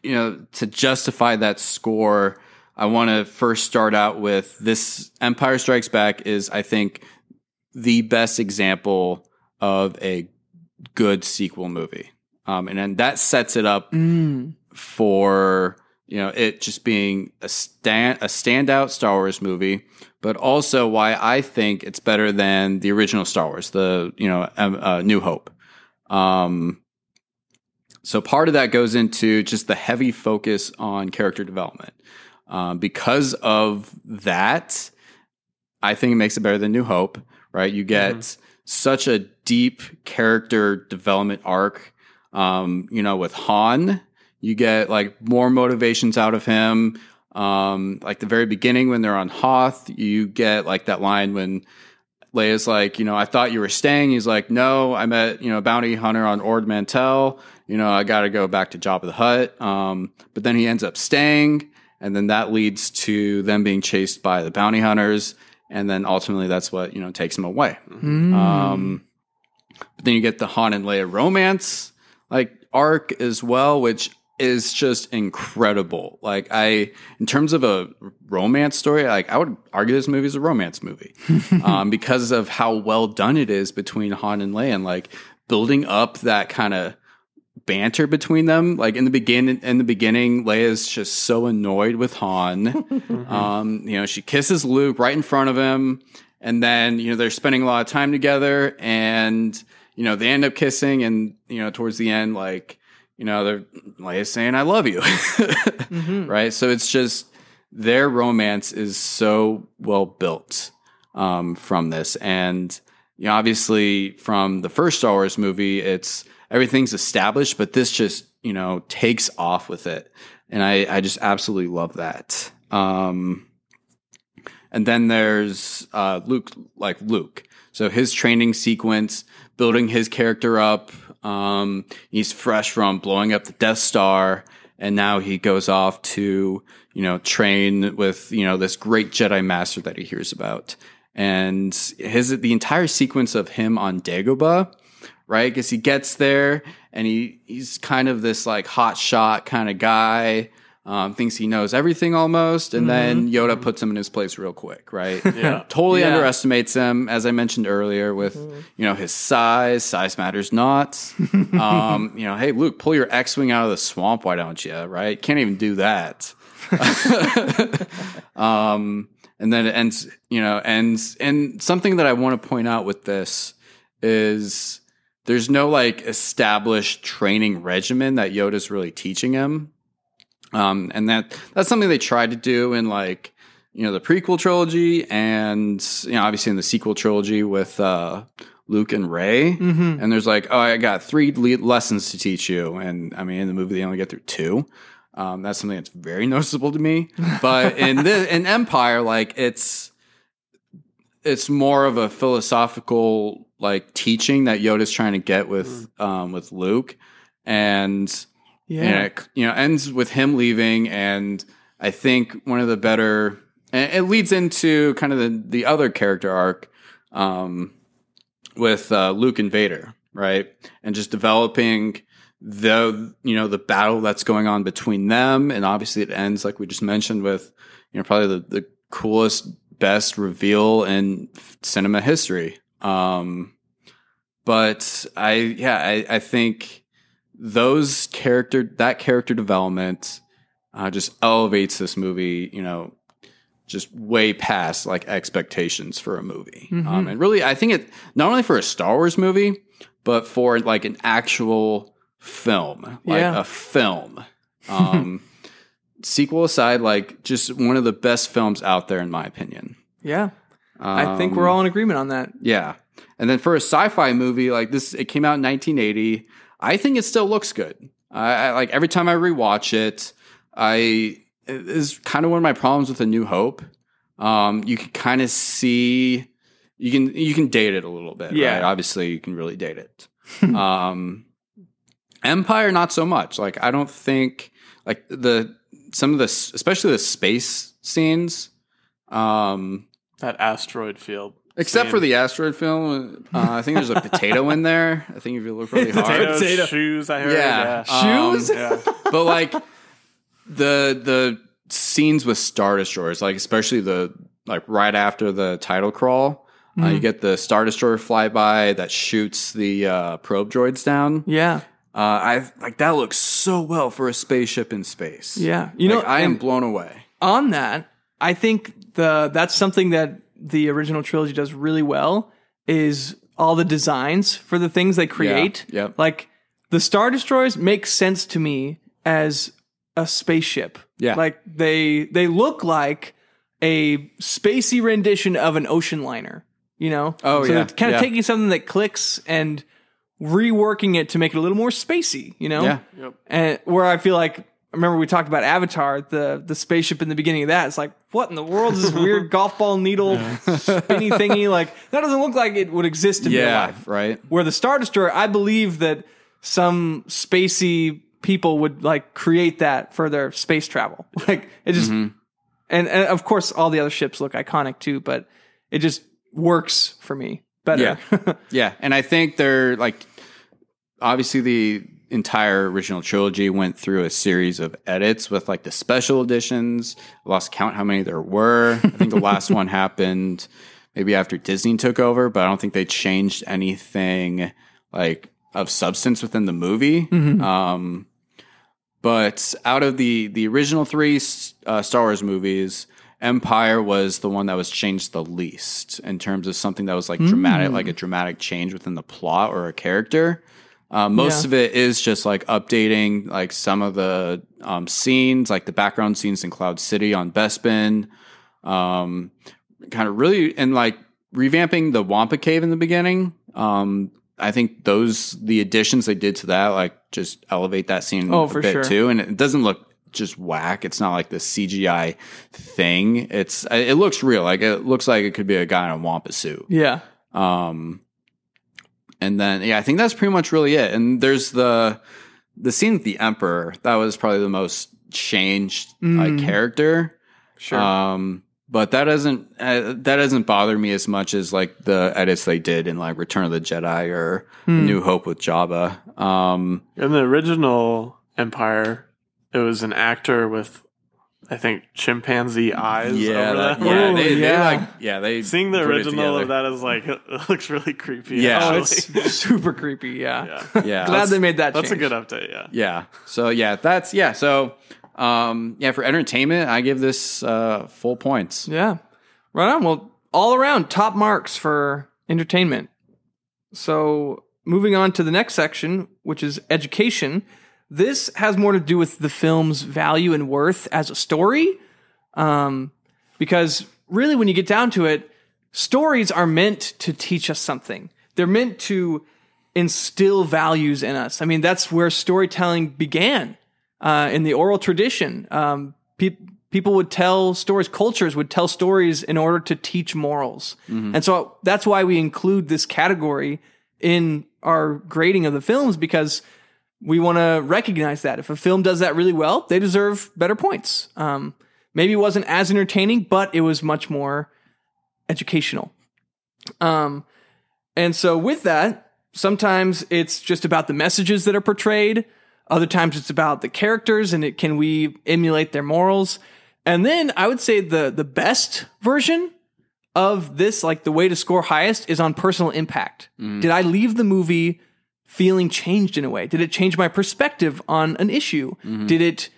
you know to justify that score, I want to first start out with this. Empire Strikes Back is, I think, the best example of a good sequel movie, um, and then that sets it up Mm. for you know it just being a stand a standout Star Wars movie, but also why I think it's better than the original Star Wars, the you know um, uh, New Hope. Um, so part of that goes into just the heavy focus on character development. Um, because of that, I think it makes it better than New Hope. Right, you get such a deep character development arc. Um, you know, with Han, you get like more motivations out of him. Um, like the very beginning when they're on Hoth, you get like that line when Leia's like, you know, I thought you were staying. He's like, no, I met, you know, a bounty hunter on Ord Mantell. You know, I got to go back to Jabba the Hutt. Um, but then he ends up staying. And then that leads to them being chased by the bounty hunters. And then ultimately that's what, you know, takes him away. Mm. Um, but then you get the Han and Leia romance like arc as well, which is just incredible. Like I, in terms of a romance story, like I would argue this movie is a romance movie <laughs> um, because of how well done it is between Han and Leia, and like building up that kind of banter between them. Like in the beginning, in the beginning, Leia's just so annoyed with Han. <laughs> <laughs> um, you know, she kisses Luke right in front of him, and then you know they're spending a lot of time together, and you know they end up kissing, and you know towards the end, like you know they're Leia's saying "I love you," <laughs> right? So it's just their romance is so well built um, from this, and you know obviously from the first Star Wars movie, it's everything's established, but this just you know takes off with it, and I I just absolutely love that. Um, and then there's uh, Luke, like Luke. So his training sequence, building his character up. Um, he's fresh from blowing up the Death Star, and now he goes off to you know train with you know this great Jedi Master that he hears about. And his the entire sequence of him on Dagobah, right? Because he gets there and he he's kind of this like hot shot kind of guy. Um, thinks he knows everything almost, and then Yoda puts him in his place real quick, right? <laughs> Yeah. totally Yeah. underestimates him, as I mentioned earlier, with you know his size. Size matters not. <laughs> um, you know, hey Luke, pull your X-wing out of the swamp. Why don't you? Right? Can't even do that. <laughs> um, and then it ends. You know, ends. And something that I want to point out with this is there's no like established training regimen that Yoda's really teaching him. Um, and that that's something they tried to do in like you know the prequel trilogy and you know obviously in the sequel trilogy with uh, Luke and Rey. Mm-hmm. And there's like, oh, I got three le- lessons to teach you, and I mean in the movie they only get through two. Um, that's something that's very <laughs> noticeable to me. But in the in Empire, like it's it's more of a philosophical like teaching that Yoda's trying to get with um, with Luke, and Yeah. and it you know ends with him leaving. And i think one of the better and it leads into kind of the, the other character arc um, with uh, luke and vader right? And just developing the you know the battle that's going on between them. And obviously it ends like we just mentioned with you know probably the, the coolest best reveal in cinema history. Um, but I, yeah, I, I think those character, that character development, uh, just elevates this movie, you know, just way past like expectations for a movie. Um, and really, I think it not only for a Star Wars movie, but for like an actual film, like Yeah. a film. Um, <laughs> sequel aside, like just one of the best films out there, in my opinion. Yeah. I think Um, we're all in agreement on that. yeah. And then for a sci-fi movie like this, it came out in 1980. I think it still looks good. I, I like every time I rewatch it, I it is kind of one of my problems with A New Hope. Um, you can kind of see you can you can date it a little bit. Yeah. right? obviously you can really date it. <laughs> um, Empire, not so much. Like I don't think like the some of the especially the space scenes. Um, That asteroid field. Except scene. for the asteroid film, uh, I think there's a potato in there. I think if you look really hard, Potatoes, Potato. shoes. I heard. yeah, Yeah. um, Shoes? yeah. <laughs> but like the the scenes with star destroyers, like especially the like right after the title crawl, uh, you get the star destroyer flyby that shoots the uh, probe droids down. Yeah. Uh, I like that looks so well for a spaceship in space. Yeah. You know, I am blown away. on that, I think the that's something that the original trilogy does really well is all the designs for the things they create. yep. Like the Star Destroyers make sense to me as a spaceship. Yeah. Like they they look like a spacey rendition of an ocean liner, you know? Oh, so yeah. it's kind of Yeah. taking something that clicks and reworking it to make it a little more spacey, you know? Yeah. Yep. and where I feel like I remember we talked about Avatar, the the spaceship in the beginning of that. It's like, what in the world is this <laughs> weird golf ball needle spinny thingy? Like that doesn't look like it would exist in real life. right. Where the Star Destroyer, I believe that some spacey people would like create that for their space travel. <laughs> Like it just, mm-hmm. and, and of course all the other ships look iconic too, but it just works for me better. Yeah. <laughs> Yeah, and I think they're like obviously the entire original trilogy went through a series of edits with like the special editions. I lost count how many there were. I think the last one <laughs> happened maybe after Disney took over, but I don't think they changed anything like of substance within the movie. Um, but out of the the original three uh, Star Wars movies, Empire was the one that was changed the least in terms of something that was like dramatic, like a dramatic change within the plot or a character. Uh, most Yeah. of it is just like updating like some of the um, scenes, like the background scenes in Cloud City on Bespin. Um, kind of really and like revamping the Wampa Cave in the beginning. Um, I think those the additions they did to that like just elevate that scene Oh, a for bit sure. too, and it doesn't look just whack. It's not like the CGI thing. It's it looks real. Like it looks like it could be a guy in a Wampa suit. yeah. Um, and then yeah, I think that's pretty much really it. And there's the the scene with the Emperor that was probably the most changed like Mm. character. Sure. Um, but that doesn't uh, that doesn't bother me as much as like the edits they did in like Return of the Jedi or Hmm. New Hope with Jabba. Um, In the original Empire, it was an actor with, I think, chimpanzee eyes. yeah, over that- that. yeah, Oh, they, they yeah. like yeah they Seeing the original of that is like <laughs> it looks really creepy. Yeah. oh, it's <laughs> super creepy. Yeah. yeah. Yeah, Glad they made that That's a good update. Yeah. Yeah. So yeah, that's yeah. So um, yeah, for entertainment, I give this uh, full points. Yeah. Right on. Well, all around top marks for entertainment. So, moving on to the next section, which is education. This has more to do with the film's value and worth as a story. Um, because really, when you get down to it, stories are meant to teach us something. They're meant to instill values in us. I mean, that's where storytelling began uh, in the oral tradition. Um, pe- people would tell stories, cultures would tell stories in order to teach morals. And so that's why we include this category in our grading of the films because we want to recognize that. If a film does that really well, they deserve better points. Um, maybe it wasn't as entertaining, but it was much more educational. Um, and so with that, sometimes it's just about the messages that are portrayed. Other times it's about the characters and it can we emulate their morals. And then I would say the the best version of this, like the way to score highest is on personal impact. Did I leave the movie feeling changed in a way? Did it change my perspective on an issue? Did it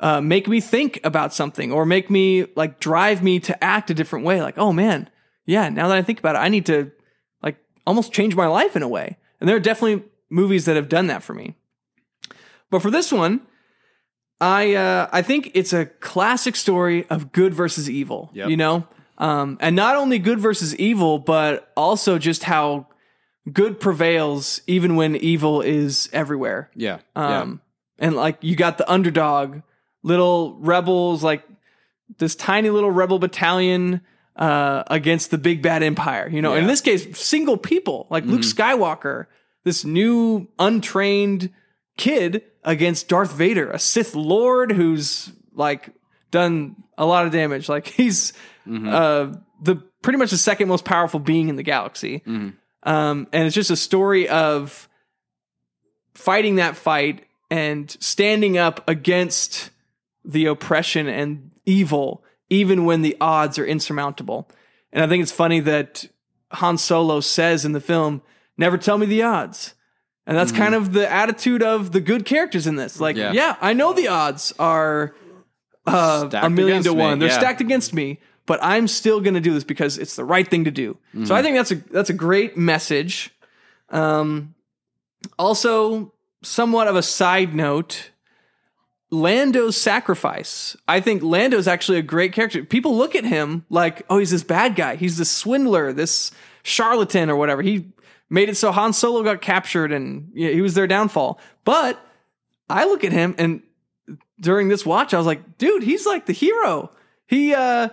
uh, make me think about something or make me like drive me to act a different way? Like, oh man, yeah, now that I think about it, I need to like almost change my life in a way. And there are definitely movies that have done that for me. But for this one, I uh, I think it's a classic story of good versus evil. Yep. You know, um, and not only good versus evil, but also just how good prevails even when evil is everywhere. Yeah. Um, and like you got the underdog, little rebels, like this tiny little rebel battalion uh, against the big bad empire. You know, in this case, single people like Luke Skywalker, this new untrained kid against Darth Vader, a Sith Lord who's like done a lot of damage. Like he's uh, the pretty much the second most powerful being in the galaxy. Um, and it's just a story of fighting that fight and standing up against the oppression and evil, even when the odds are insurmountable. And I think it's funny that Han Solo says in the film, never tell me the odds. And that's kind of the attitude of the good characters in this. Like, yeah, Yeah. I know the odds are uh, a million to me, one. They're yeah. stacked against me, but I'm still going to do this because it's the right thing to do. So I think that's a that's a great message. Um, also, somewhat of a side note, Lando's sacrifice. I think Lando's actually a great character. People look at him like, oh, he's this bad guy. He's this swindler, this charlatan or whatever. He made it so Han Solo got captured and he was their downfall. But I look at him and during this watch, I was like, dude, he's like the hero. He, uh,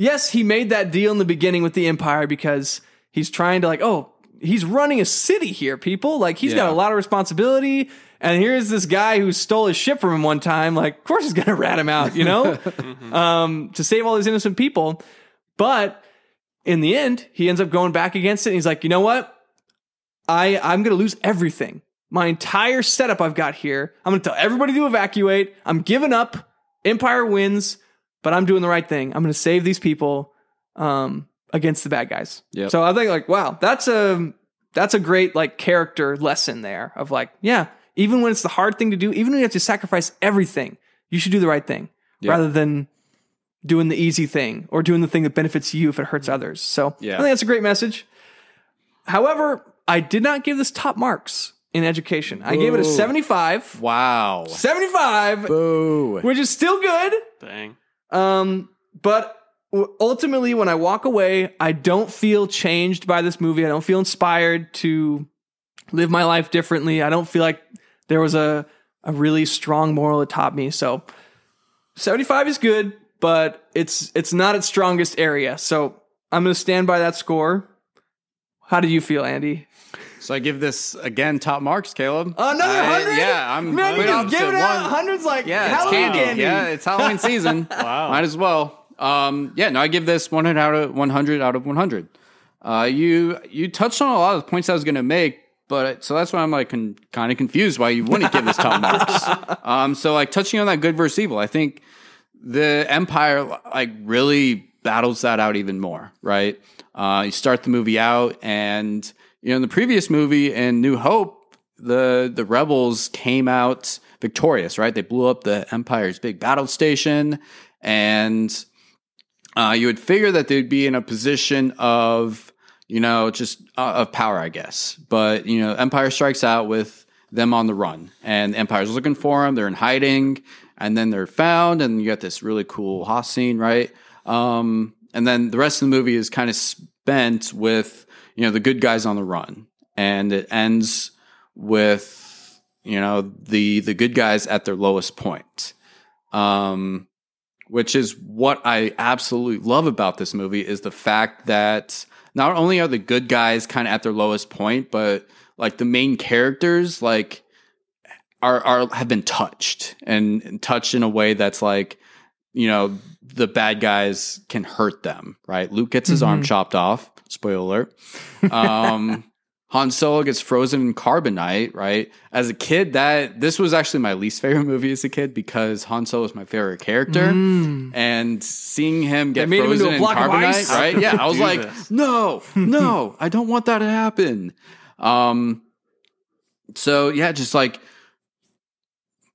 yes, he made that deal in the beginning with the Empire because he's trying to like, oh, he's running a city here, people. Like he's got a lot of responsibility. And here's this guy who stole his ship from him one time. Like, of course he's gonna rat him out, you know, <laughs> <laughs> um, to save all these innocent people. But in the end, he ends up going back against it. And he's like, you know what? I I'm gonna lose everything. My entire setup I've got here. I'm gonna tell everybody to evacuate. I'm giving up. Empire wins, but I'm doing the right thing. I'm gonna save these people um, against the bad guys. Yep. So I think like, wow, that's a that's a great like character lesson there of like, yeah, even when it's the hard thing to do, even when you have to sacrifice everything, you should do the right thing Yeah. rather than doing the easy thing or doing the thing that benefits you if it hurts others. So Yeah. I think that's a great message. However, I did not give this top marks in education. I gave it a 75. Wow. 75, Boo. which is still good. Dang. Um, but ultimately, when I walk away, I don't feel changed by this movie. I don't feel inspired to live my life differently. I don't feel like there was a, a really strong moral taught me. So 75 is good, but it's it's not its strongest area. So I'm gonna stand by that score. How do you feel, Andy? So I give this again top marks, Caleb. Another hundred? Yeah, I'm man, you just give opposite. it out One- hundreds like Yeah, it's Halloween candy. candy. Yeah, it's Halloween <laughs> season. Wow. Might as well. Um, yeah, no, I give this 100 out of 100 out of 100. Uh, you you touched on a lot of the points I was going to make, but so that's why I'm like con- kind of confused why you wouldn't give this top <laughs> marks. Um, so like touching on that good versus evil, I think the Empire like really battles that out even more, right? Uh, you start the movie out, and you know in the previous movie in New Hope, the the rebels came out victorious, right? They blew up the Empire's big battle station, and uh, you would figure that they'd be in a position of you know just uh, of power, I guess. But you know, Empire strikes out with them on the run, and Empire's looking for them. They're in hiding, and then they're found, and you got this really cool Hoth scene, right? Um, and then the rest of the movie is kind of spent with you know the good guys on the run, and it ends with you know the the good guys at their lowest point. Um, which is what I absolutely love about this movie is the fact that not only are the good guys kind of at their lowest point, but like the main characters like are are have been touched and, and touched in a way that's like you know the bad guys can hurt them, right? Luke gets his arm chopped off. Spoiler alert. Um, <laughs> Han Solo gets frozen in carbonite, right? As a kid, that this was actually my least favorite <laughs> movie as a kid because Han Solo is my favorite character, and seeing him get Mm. him frozen a in carbonite, right? Yeah, I was like, this? no, <laughs> no, I don't want that to happen. Um, so yeah, just like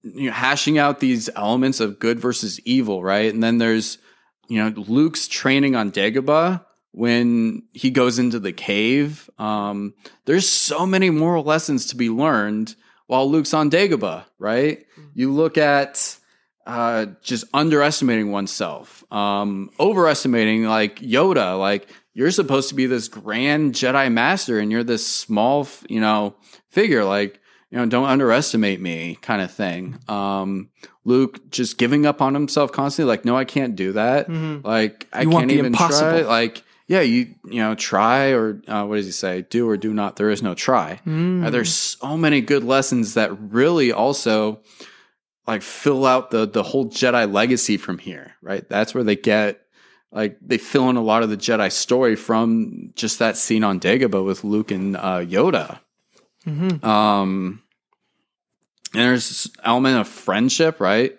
you know, hashing out these elements of good versus evil, right? And then there's you know Luke's training on Dagobah when he goes into the cave. Um, there's so many moral lessons to be learned while Luke's on Dagobah, right? You look at uh, just underestimating oneself, um, overestimating like Yoda, like you're supposed to be this grand Jedi master and you're this small, you know, figure. Like, you know, don't underestimate me kind of thing. Um, Luke just giving up on himself constantly, like, no, I can't do that. Like, I You can't even impossible. try. Like, yeah, you you know, try or uh, what does he say? Do or do not. There is no try. Uh, there's so many good lessons that really also like fill out the the whole Jedi legacy from here, right? That's where they get like they fill in a lot of the Jedi story from just that scene on Dagobah with Luke and uh, Yoda. Um, and there's this element of friendship, right?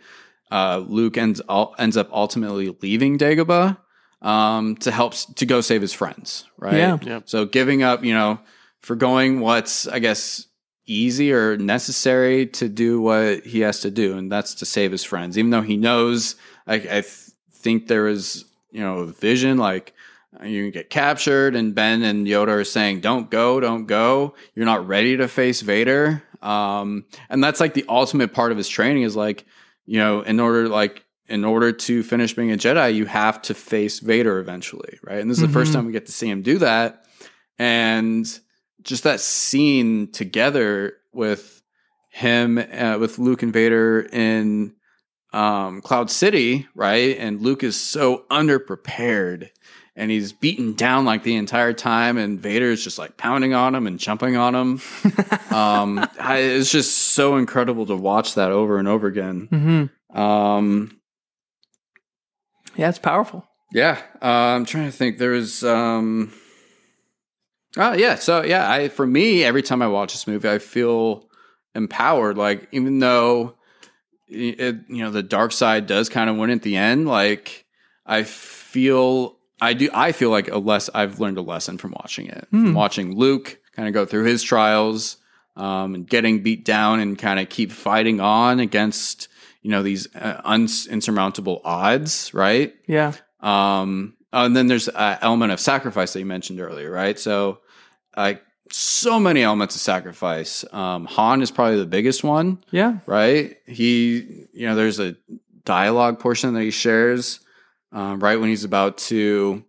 Uh, Luke ends ends up ultimately leaving Dagobah um, to help to go save his friends, right? Yeah. Yep. So giving up, you know, forgoing what's I guess easy or necessary to do what he has to do, and that's to save his friends, even though he knows. Like I th- think there is, you know, a vision like you can get captured, and Ben and Yoda are saying, "Don't go, don't go. You're not ready to face Vader." Um, and that's like the ultimate part of his training is like, you know, in order like in order to finish being a Jedi, you have to face Vader eventually, right? And this is the first time we get to see him do that, and just that scene together with him, uh, with Luke and Vader in um, Cloud City, right? And Luke is so underprepared and he's beaten down like the entire time, and Vader is just like pounding on him and jumping on him. <laughs> um, I, it's just so incredible to watch that over and over again. Mm-hmm. Um, Yeah, it's powerful. yeah, uh, I'm trying to think. There is. um, oh yeah, so yeah, I for me, every time I watch this movie, I feel empowered. Like even though it, you know the dark side does kind of win at the end, like I feel I do. I feel like a less. I've learned a lesson from watching it. From watching Luke kind of go through his trials um, and getting beat down and kind of keep fighting on against you know these uh, odds, right? Yeah. Um, oh, and then there's an element of sacrifice that you mentioned earlier, right? So, like, so many elements of sacrifice. Um, Han is probably the biggest one, Yeah. right? He, you know, there's a dialogue portion that he shares um, right when he's about to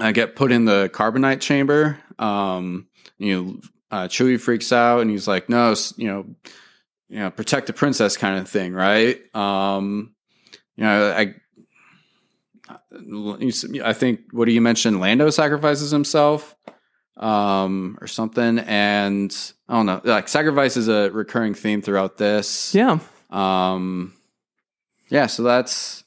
uh, get put in the carbonite chamber. Um, you know, uh, Chewie freaks out and he's like, "No, you know, you know, protect the princess," kind of thing, right? Um, you know, I. I think what do you mention? Lando sacrifices himself, um, or something, and I don't know. Like sacrifice is a recurring theme throughout this. Yeah. Um, yeah, so that's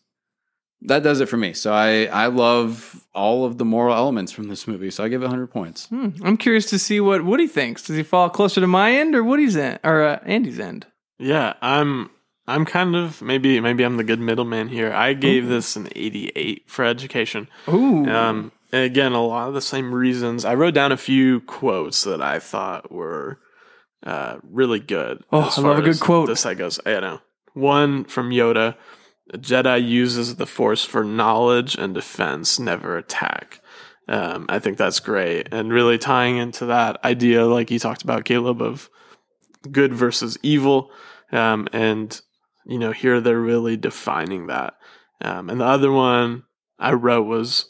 that does it for me. So I I love all of the moral elements from this movie. So I give it 100 points. Hmm. I'm curious to see what Woody thinks. Does he fall closer to my end or Woody's end or uh, Andy's end? Yeah, I'm I'm kind of maybe maybe I'm the good middleman here. I gave this an 88 for education. Ooh. Um, again, a lot of the same reasons. I wrote down a few quotes that I thought were uh, really good. Oh, I love a good quote. This side goes. I don't know one from Yoda: "A Jedi uses the Force for knowledge and defense, never attack." Um, I think that's great, and really tying into that idea, like you talked about, Caleb, of good versus evil, um, and you know here they're really defining that. Um, and the other one I wrote was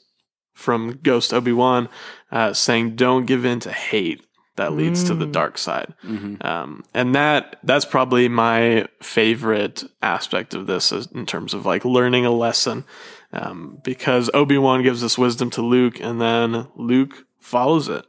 from Ghost Obi Wan, uh, saying, "Don't give in to hate that leads to the Mm. dark side." Mm-hmm. Um, and that that's probably my favorite aspect of this is in terms of like learning a lesson, um, because Obi Wan gives this wisdom to Luke, and then Luke follows it.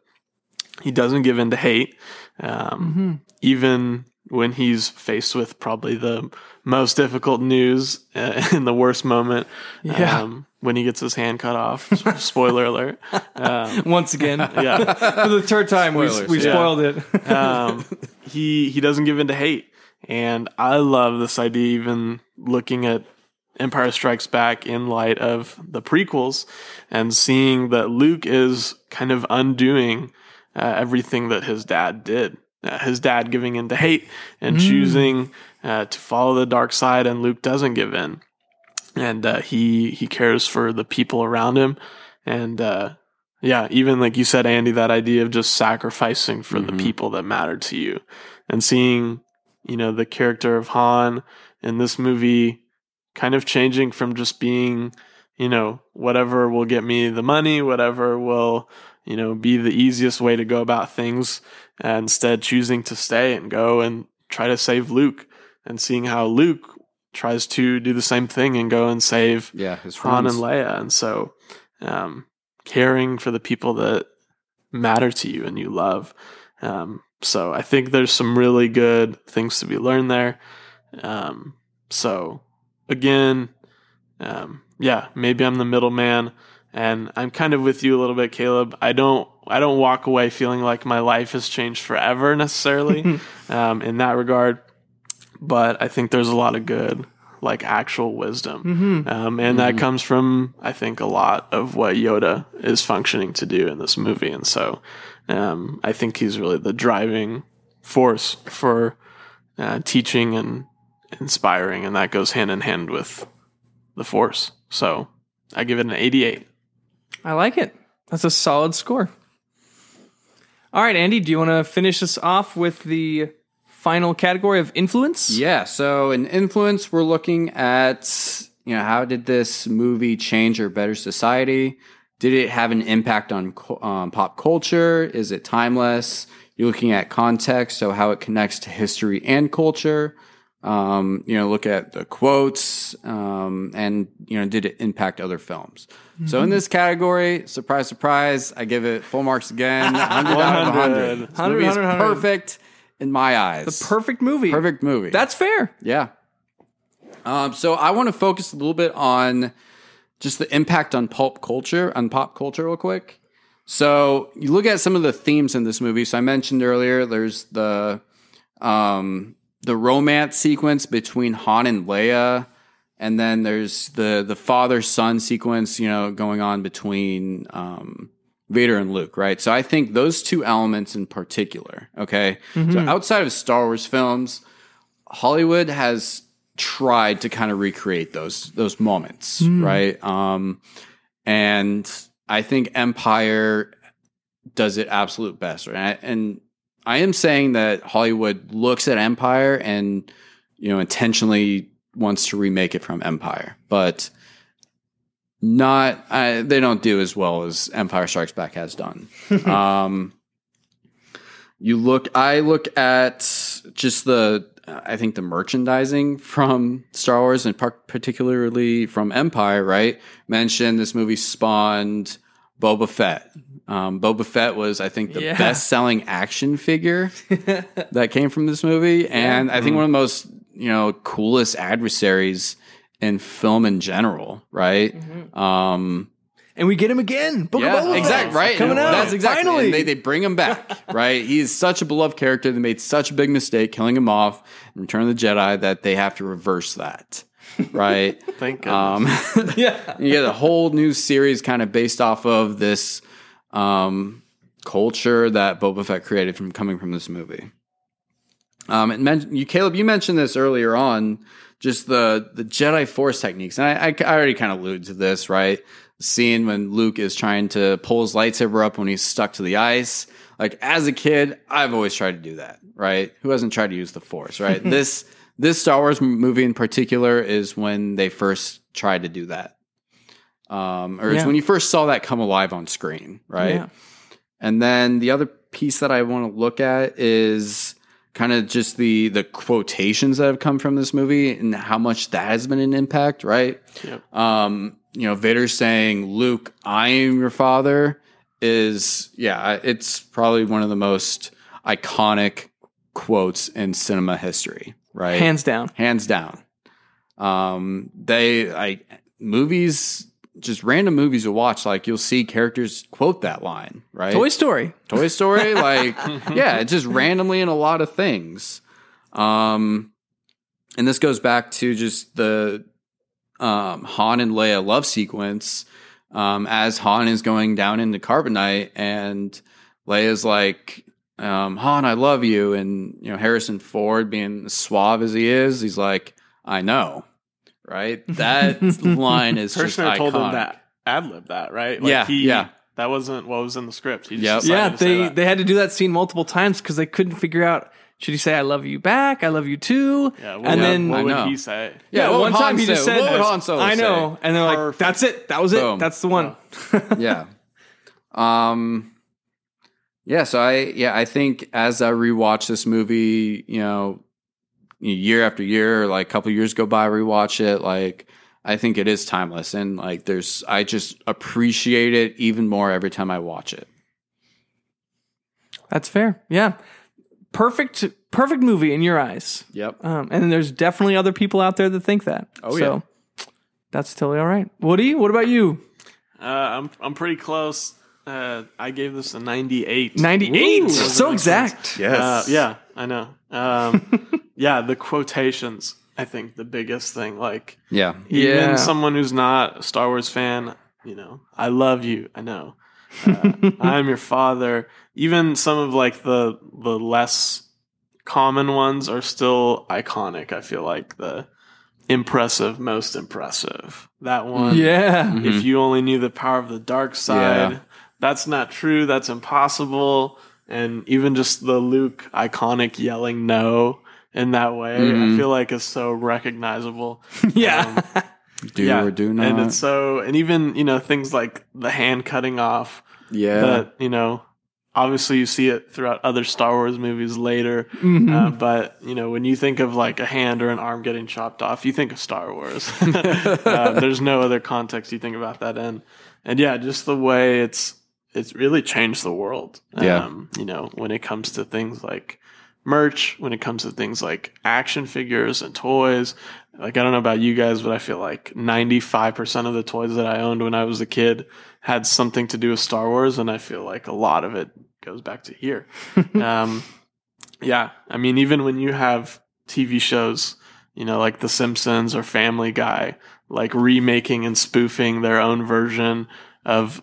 He doesn't give in to hate, um, Mhm. even when he's faced with probably the most difficult news uh, <laughs> in the worst moment. Yeah. Um, when he gets his hand cut off. Spoiler alert. Um, <laughs> Once again, <laughs> yeah. for the third time, we, we yeah. spoiled it. um, he he doesn't give in to hate, and I love this idea. Even looking at Empire Strikes Back in light of the prequels, and seeing that Luke is kind of undoing uh, everything that his dad did. Uh, his dad giving in to hate and choosing uh, to follow the dark side, and Luke doesn't give in, and uh, he he cares for the people around him, and uh, yeah, even like you said, Andy, that idea of just sacrificing for the Mhm. people that matter to you and seeing, you know, the character of Han in this movie kind of changing from just being, you know, whatever will get me the money, whatever will, you know, be the easiest way to go about things, and instead choosing to stay and go and try to save Luke and seeing how Luke tries to do the same thing and go and save Yeah, his Han and Leia. And so, um, caring for the people that matter to you and you love. Um, so I think there's some really good things to be learned there. Um, so again, um, yeah, maybe I'm the middleman and I'm kind of with you a little bit, Caleb. I don't, I don't walk away feeling like my life has changed forever necessarily, <laughs> um, in that regard. But I think there's a lot of good, like actual wisdom. Um, and that comes from, I think, a lot of what Yoda is functioning to do in this movie. And so um, I think he's really the driving force for uh, teaching and inspiring. And that goes hand in hand with the force. So I give it an 88. I like it. That's a solid score. All right, Andy, do you want to finish us off with the final category of influence? Yeah, so in influence, we're looking at you know how did this movie change or better society? Did it have an impact on um, pop culture? Is it timeless? You're looking at context, so how it connects to history and culture. Um, you know, look at the quotes, um, and you know, did it impact other films? So in this category, surprise, surprise, I give it full marks again, 100 out of 100. <laughs> This 100, movie is 100. perfect in my eyes. The perfect movie. perfect movie. That's fair. Yeah. Um, so I want to focus a little bit on just the impact on pulp culture, on pop culture, real quick. So you look at some of the themes in this movie. So I mentioned earlier, there's the um, the romance sequence between Han and Leia, and then there's the the father son sequence, you know, going on between um, Vader and Luke, right? So I think those two elements in particular, okay. So outside of Star Wars films, Hollywood has tried to kind of recreate those those moments, right? Um, and I think Empire does it absolute best, right? And I am saying that Hollywood looks at Empire and you know intentionally wants to remake it from Empire, but not uh, they don't do as well as Empire Strikes Back has done. <laughs> um, you look, I look at just the I think the merchandising from Star Wars and particularly from Empire, right? Mentioned this movie spawned Boba Fett. Um, Boba Fett was, I think, the Yeah. best selling action figure <laughs> that came from this movie. And I think one of the most, you know, coolest adversaries in film in general, right? Um, And we get him again. Book of Boba yeah, Fett. exactly. Right. Coming out. That's exactly. Finally. And they, they bring him back. <laughs> right. He's such a beloved character. They made such a big mistake killing him off in Return of the Jedi that they have to reverse that. Right. <laughs> Thank goodness. um, yeah. you get a whole new series kind of based off of this um, culture that Boba Fett created from coming from this movie. Um, and men- you, Caleb, you mentioned this earlier on, just the the Jedi Force techniques, and I, I, I already kind of alluded to this, right? Scene when Luke is trying to pull his lightsaber up when he's stuck to the ice. Like as a kid, I've always tried to do that, right? Who hasn't tried to use the Force, right? <laughs> this this Star Wars movie in particular is when they first tried to do that, um, or it's when you first saw that come alive on screen, right? Yeah. And then the other piece that I want to look at is kind of just the the quotations that have come from this movie and how much that has been an impact, right? Yep. Um, you know, Vader saying, "Luke, I am your father," is yeah, it's probably one of the most iconic quotes in cinema history, right? Hands down. hands down. Um, they like movies, just random movies you watch. Like you'll see characters quote that line, right? Toy Story. Toy Story, <laughs> like yeah, it's just randomly in a lot of things. Um, and this goes back to just the um, Han and Leia love sequence. Um, as Han is going down into carbonite, and Leia's like, um, "Han, I love you," and you know Harrison Ford, being as suave as he is, he's like, "I know." Right, that line is <laughs> just Kershner told him iconic. that ad lib that right. Yeah, he, yeah. That wasn't what was in the script. He just Yep. Yeah, to say they that. they had to do that scene multiple times because they couldn't figure out should he say "I love you" back, "I love you too," Yeah, what and would- then what would he say? Yeah, yeah, what one time Han he just said, What would Han Solo "I know," say? and they're like, Perfect. "That's it. That was it. Boom. That's the one." <laughs> yeah. Um yeah, so I yeah, I think as I rewatch this movie, you know, year after year, like a couple years go by, rewatch it, like I think it is timeless and like there's I just appreciate it even more every time I watch it. That's fair. Yeah, perfect, perfect movie in your eyes. Yep. Um, and there's definitely other people out there that think that. Oh, so, That's totally all right. Woody, what about you? Uh, I'm I'm pretty close. Uh, I gave this a 98. 98. Ooh, so exact. Yes. Uh, yeah, I know. Um, <laughs> yeah, the quotations. I think the biggest thing. Like Yeah. Yeah. even someone who's not a Star Wars fan, you know, I love you. I know. Uh, I'm your father. Even some of like the the less common ones are still iconic. I feel like the impressive, most impressive. That one. Yeah. Mm-hmm. If you only knew the power of the dark side, Yeah. that's not true. That's impossible. And even just the Luke iconic yelling no in that way, Mhm. I feel like is so recognizable. <laughs> Yeah. Do or do not. And it's so, and even, you know, things like the hand cutting off yeah. that, you know, obviously you see it throughout other Star Wars movies later. Mhm. Uh, but, you know, when you think of like a hand or an arm getting chopped off, you think of Star Wars. <laughs> uh, <laughs> there's no other context you think about that in. And yeah, just the way it's, it's really changed the world. Yeah. Um, you know, when it comes to things like merch, when it comes to things like action figures and toys. Like, I don't know about you guys, but I feel like 95% of the toys that I owned when I was a kid had something to do with Star Wars. And I feel like a lot of it goes back to here. <laughs> um, yeah. I mean, even when you have TV shows, you know, like The Simpsons or Family Guy, like remaking and spoofing their own version of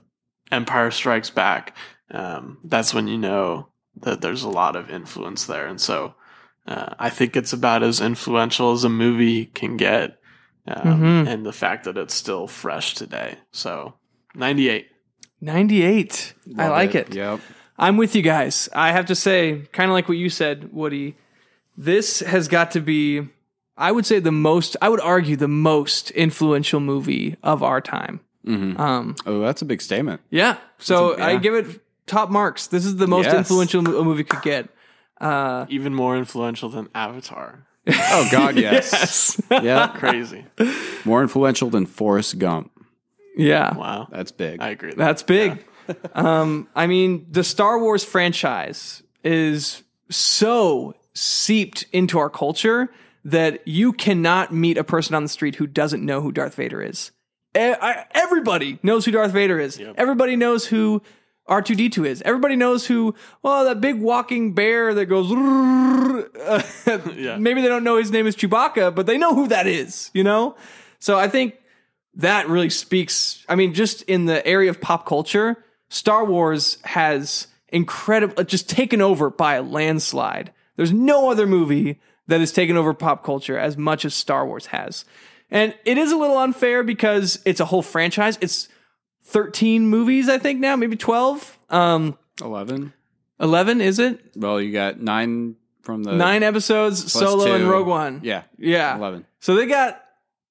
Empire Strikes Back, um, that's when you know that there's a lot of influence there. And so uh, I think it's about as influential as a movie can get. Um, Mhm. And the fact that it's still fresh today. So 98. 98. I Love like it. Yep. I'm with you guys. I have to say, kind of like what you said, Woody, this has got to be, I would say, the most, I would argue, the most influential movie of our time. Mhm. Um, Oh, that's a big statement. yeah. So That's a- I yeah. give it top marks. This is the most Yes. influential a movie could get. Uh, Even more influential than Avatar. Oh God, <laughs> yes. yeah. <laughs> Crazy. More influential than Forrest Gump. yeah. Wow. That's big. I agree. That's big. <laughs> um, I mean, the Star Wars franchise is so seeped into our culture that you cannot meet a person on the street who doesn't know who Darth Vader is. Everybody knows who Darth Vader is. Everybody knows who R2D2 is. Everybody knows who, well, that big walking bear that goes. <laughs> Yeah. Maybe they don't know his name is Chewbacca, but they know who that is, you know? So I think that really speaks. I mean, just in the area of pop culture, Star Wars has incredible, uh, just taken over by a landslide. There's no other movie that has taken over pop culture as much as Star Wars has. And it is a little unfair because it's a whole franchise. It's 13 movies, I think now, maybe 12. Um, Eleven. 11, is it? Well, you got nine from the Nine episodes, Solo and. Rogue One. Yeah, Yeah. eleven. So they got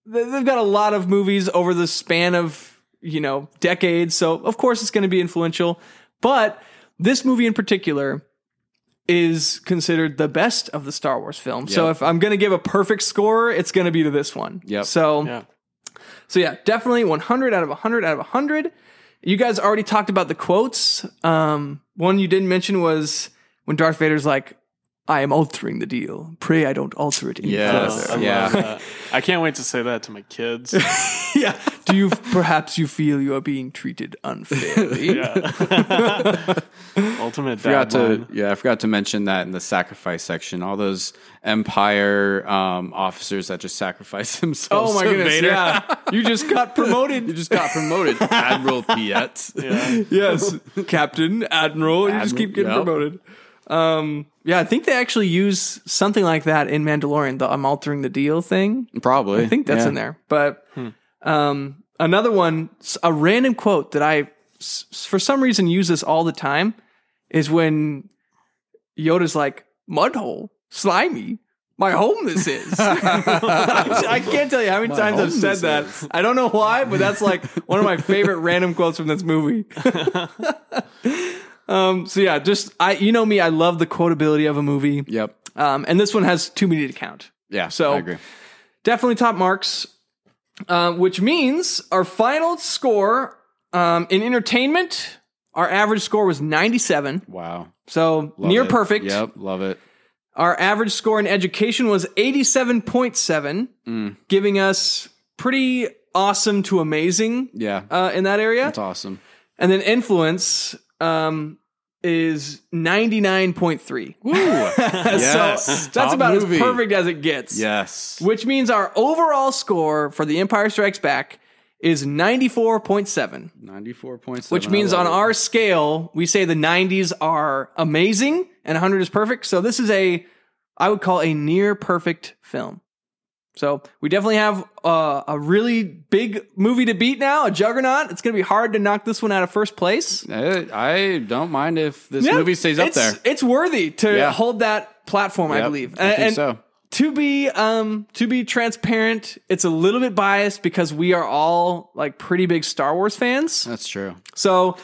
they've got a lot of movies over the span of, you know, decades. So of course it's going to be influential, but this movie in particular is considered the best of the Star Wars films. So if I'm going to give a perfect score, it's going to be to this one. Yep. So Yeah. so yeah, definitely 100 out of 100 out of 100. You guys already talked about the quotes. Um, one you didn't mention was when Darth Vader's like, I am altering the deal. Pray I don't alter it any Yes. I further. Yeah. I can't wait to say that to my kids. <laughs> yeah. Do you perhaps you feel you are being treated unfairly? <laughs> Yeah. <laughs> Ultimate forgot to yeah, I forgot to mention that in the sacrifice section. All those Empire um, officers that just sacrifice themselves. Oh my goodness! Vader. Yeah, you just got promoted. you just got promoted, Admiral Piet. Yeah. yes, Captain, Admiral. You just keep getting yep. promoted. Um, yeah, I think they actually use something like that in Mandalorian. The I'm altering the deal thing. Probably. I think that's yeah. in there. But um, another one, a random quote that I, for some reason, use this all the time, is when Yoda's like, "Mudhole, slimy." My home this is. <laughs> I can't tell you how many times I've said this that. is. I don't know why, but that's like one of my favorite random quotes from this movie. <laughs> um, so yeah, just I, you know me, I love the quotability of a movie, Yep. um, and this one has too many to count Yeah. So- I agree. definitely top marks, um, which means our final score um, in entertainment, our average score was 97. Wow. So Love near it. perfect. Yep. Love it. Our average score in education was 87.7, Mm. giving us pretty awesome to amazing Yeah. uh, in that area. That's awesome. And then influence um, is 99.3. Woo. <laughs> so Yes. that's Top about movie. as perfect as it gets. yes. which means our overall score for The Empire Strikes Back is 94.7, Ninety-four point seven. which means on our scale, we say the 90s are amazing and 100 is perfect. So this is a, I would call a near perfect film. So we definitely have uh, a really big movie to beat now, a juggernaut. It's going to be hard to knock this one out of first place. I, I don't mind if this Yeah, movie stays up there. It's worthy to Yeah. hold that platform, I believe. I think and, so. to be um to be transparent, it's a little bit biased because we are all like pretty big Star Wars fans. That's true. So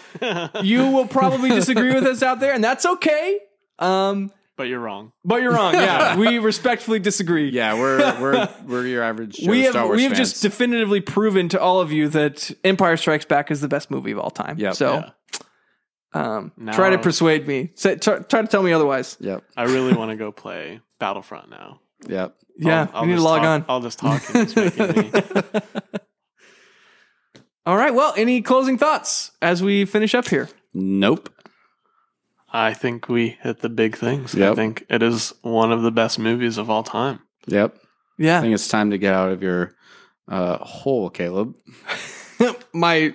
you will probably disagree with us out there, and that's okay. Um, But you're wrong. but you're wrong. Yeah, <laughs> we respectfully disagree. Yeah, we're we're we're your average Joe We have Wars we have fans. just definitively proven to all of you that Empire Strikes Back is the best movie of all time. Yep. So Yeah. um, Now- try to persuade me. Say, try, try to tell me otherwise. Yep. I really want to go play Battlefront now. Yep. Yeah, I'll, I'll we need to log talk- on. I'll just talk and it's me. <laughs> <laughs> All right. Well, any closing thoughts as we finish up here? Nope. I think we hit the big things. I think it is one of the best movies of all time. Yep. Yeah. I think it's time to get out of your uh, hole, Caleb. <laughs> my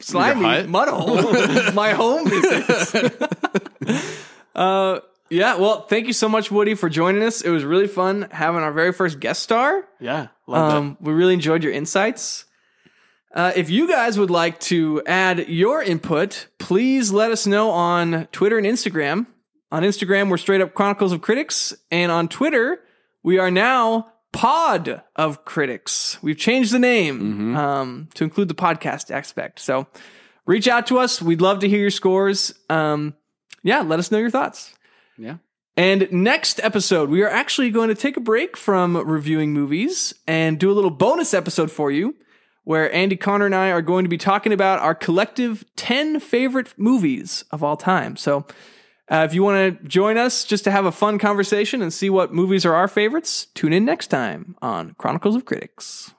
slimy hut? mud hole. <laughs> my home is <laughs> uh, yeah. Well, thank you so much, Woody, for joining us. It was really fun having our very first guest star. Yeah, love Um, we really enjoyed your insights. Uh, if you guys would like to add your input, please let us know on Twitter and Instagram. On Instagram, we're straight up Chronicles of Critics, and on Twitter, we are now Pod of Critics. We've changed the name um, to include the podcast aspect. So reach out to us. We'd love to hear your scores. Um, yeah, let us know your thoughts. Yeah. And next episode, we are actually going to take a break from reviewing movies and do a little bonus episode for you where Andy Connor and I are going to be talking about our collective 10 favorite movies of all time. So uh, if you want to join us just to have a fun conversation and see what movies are our favorites, tune in next time on Chronicles of Critics.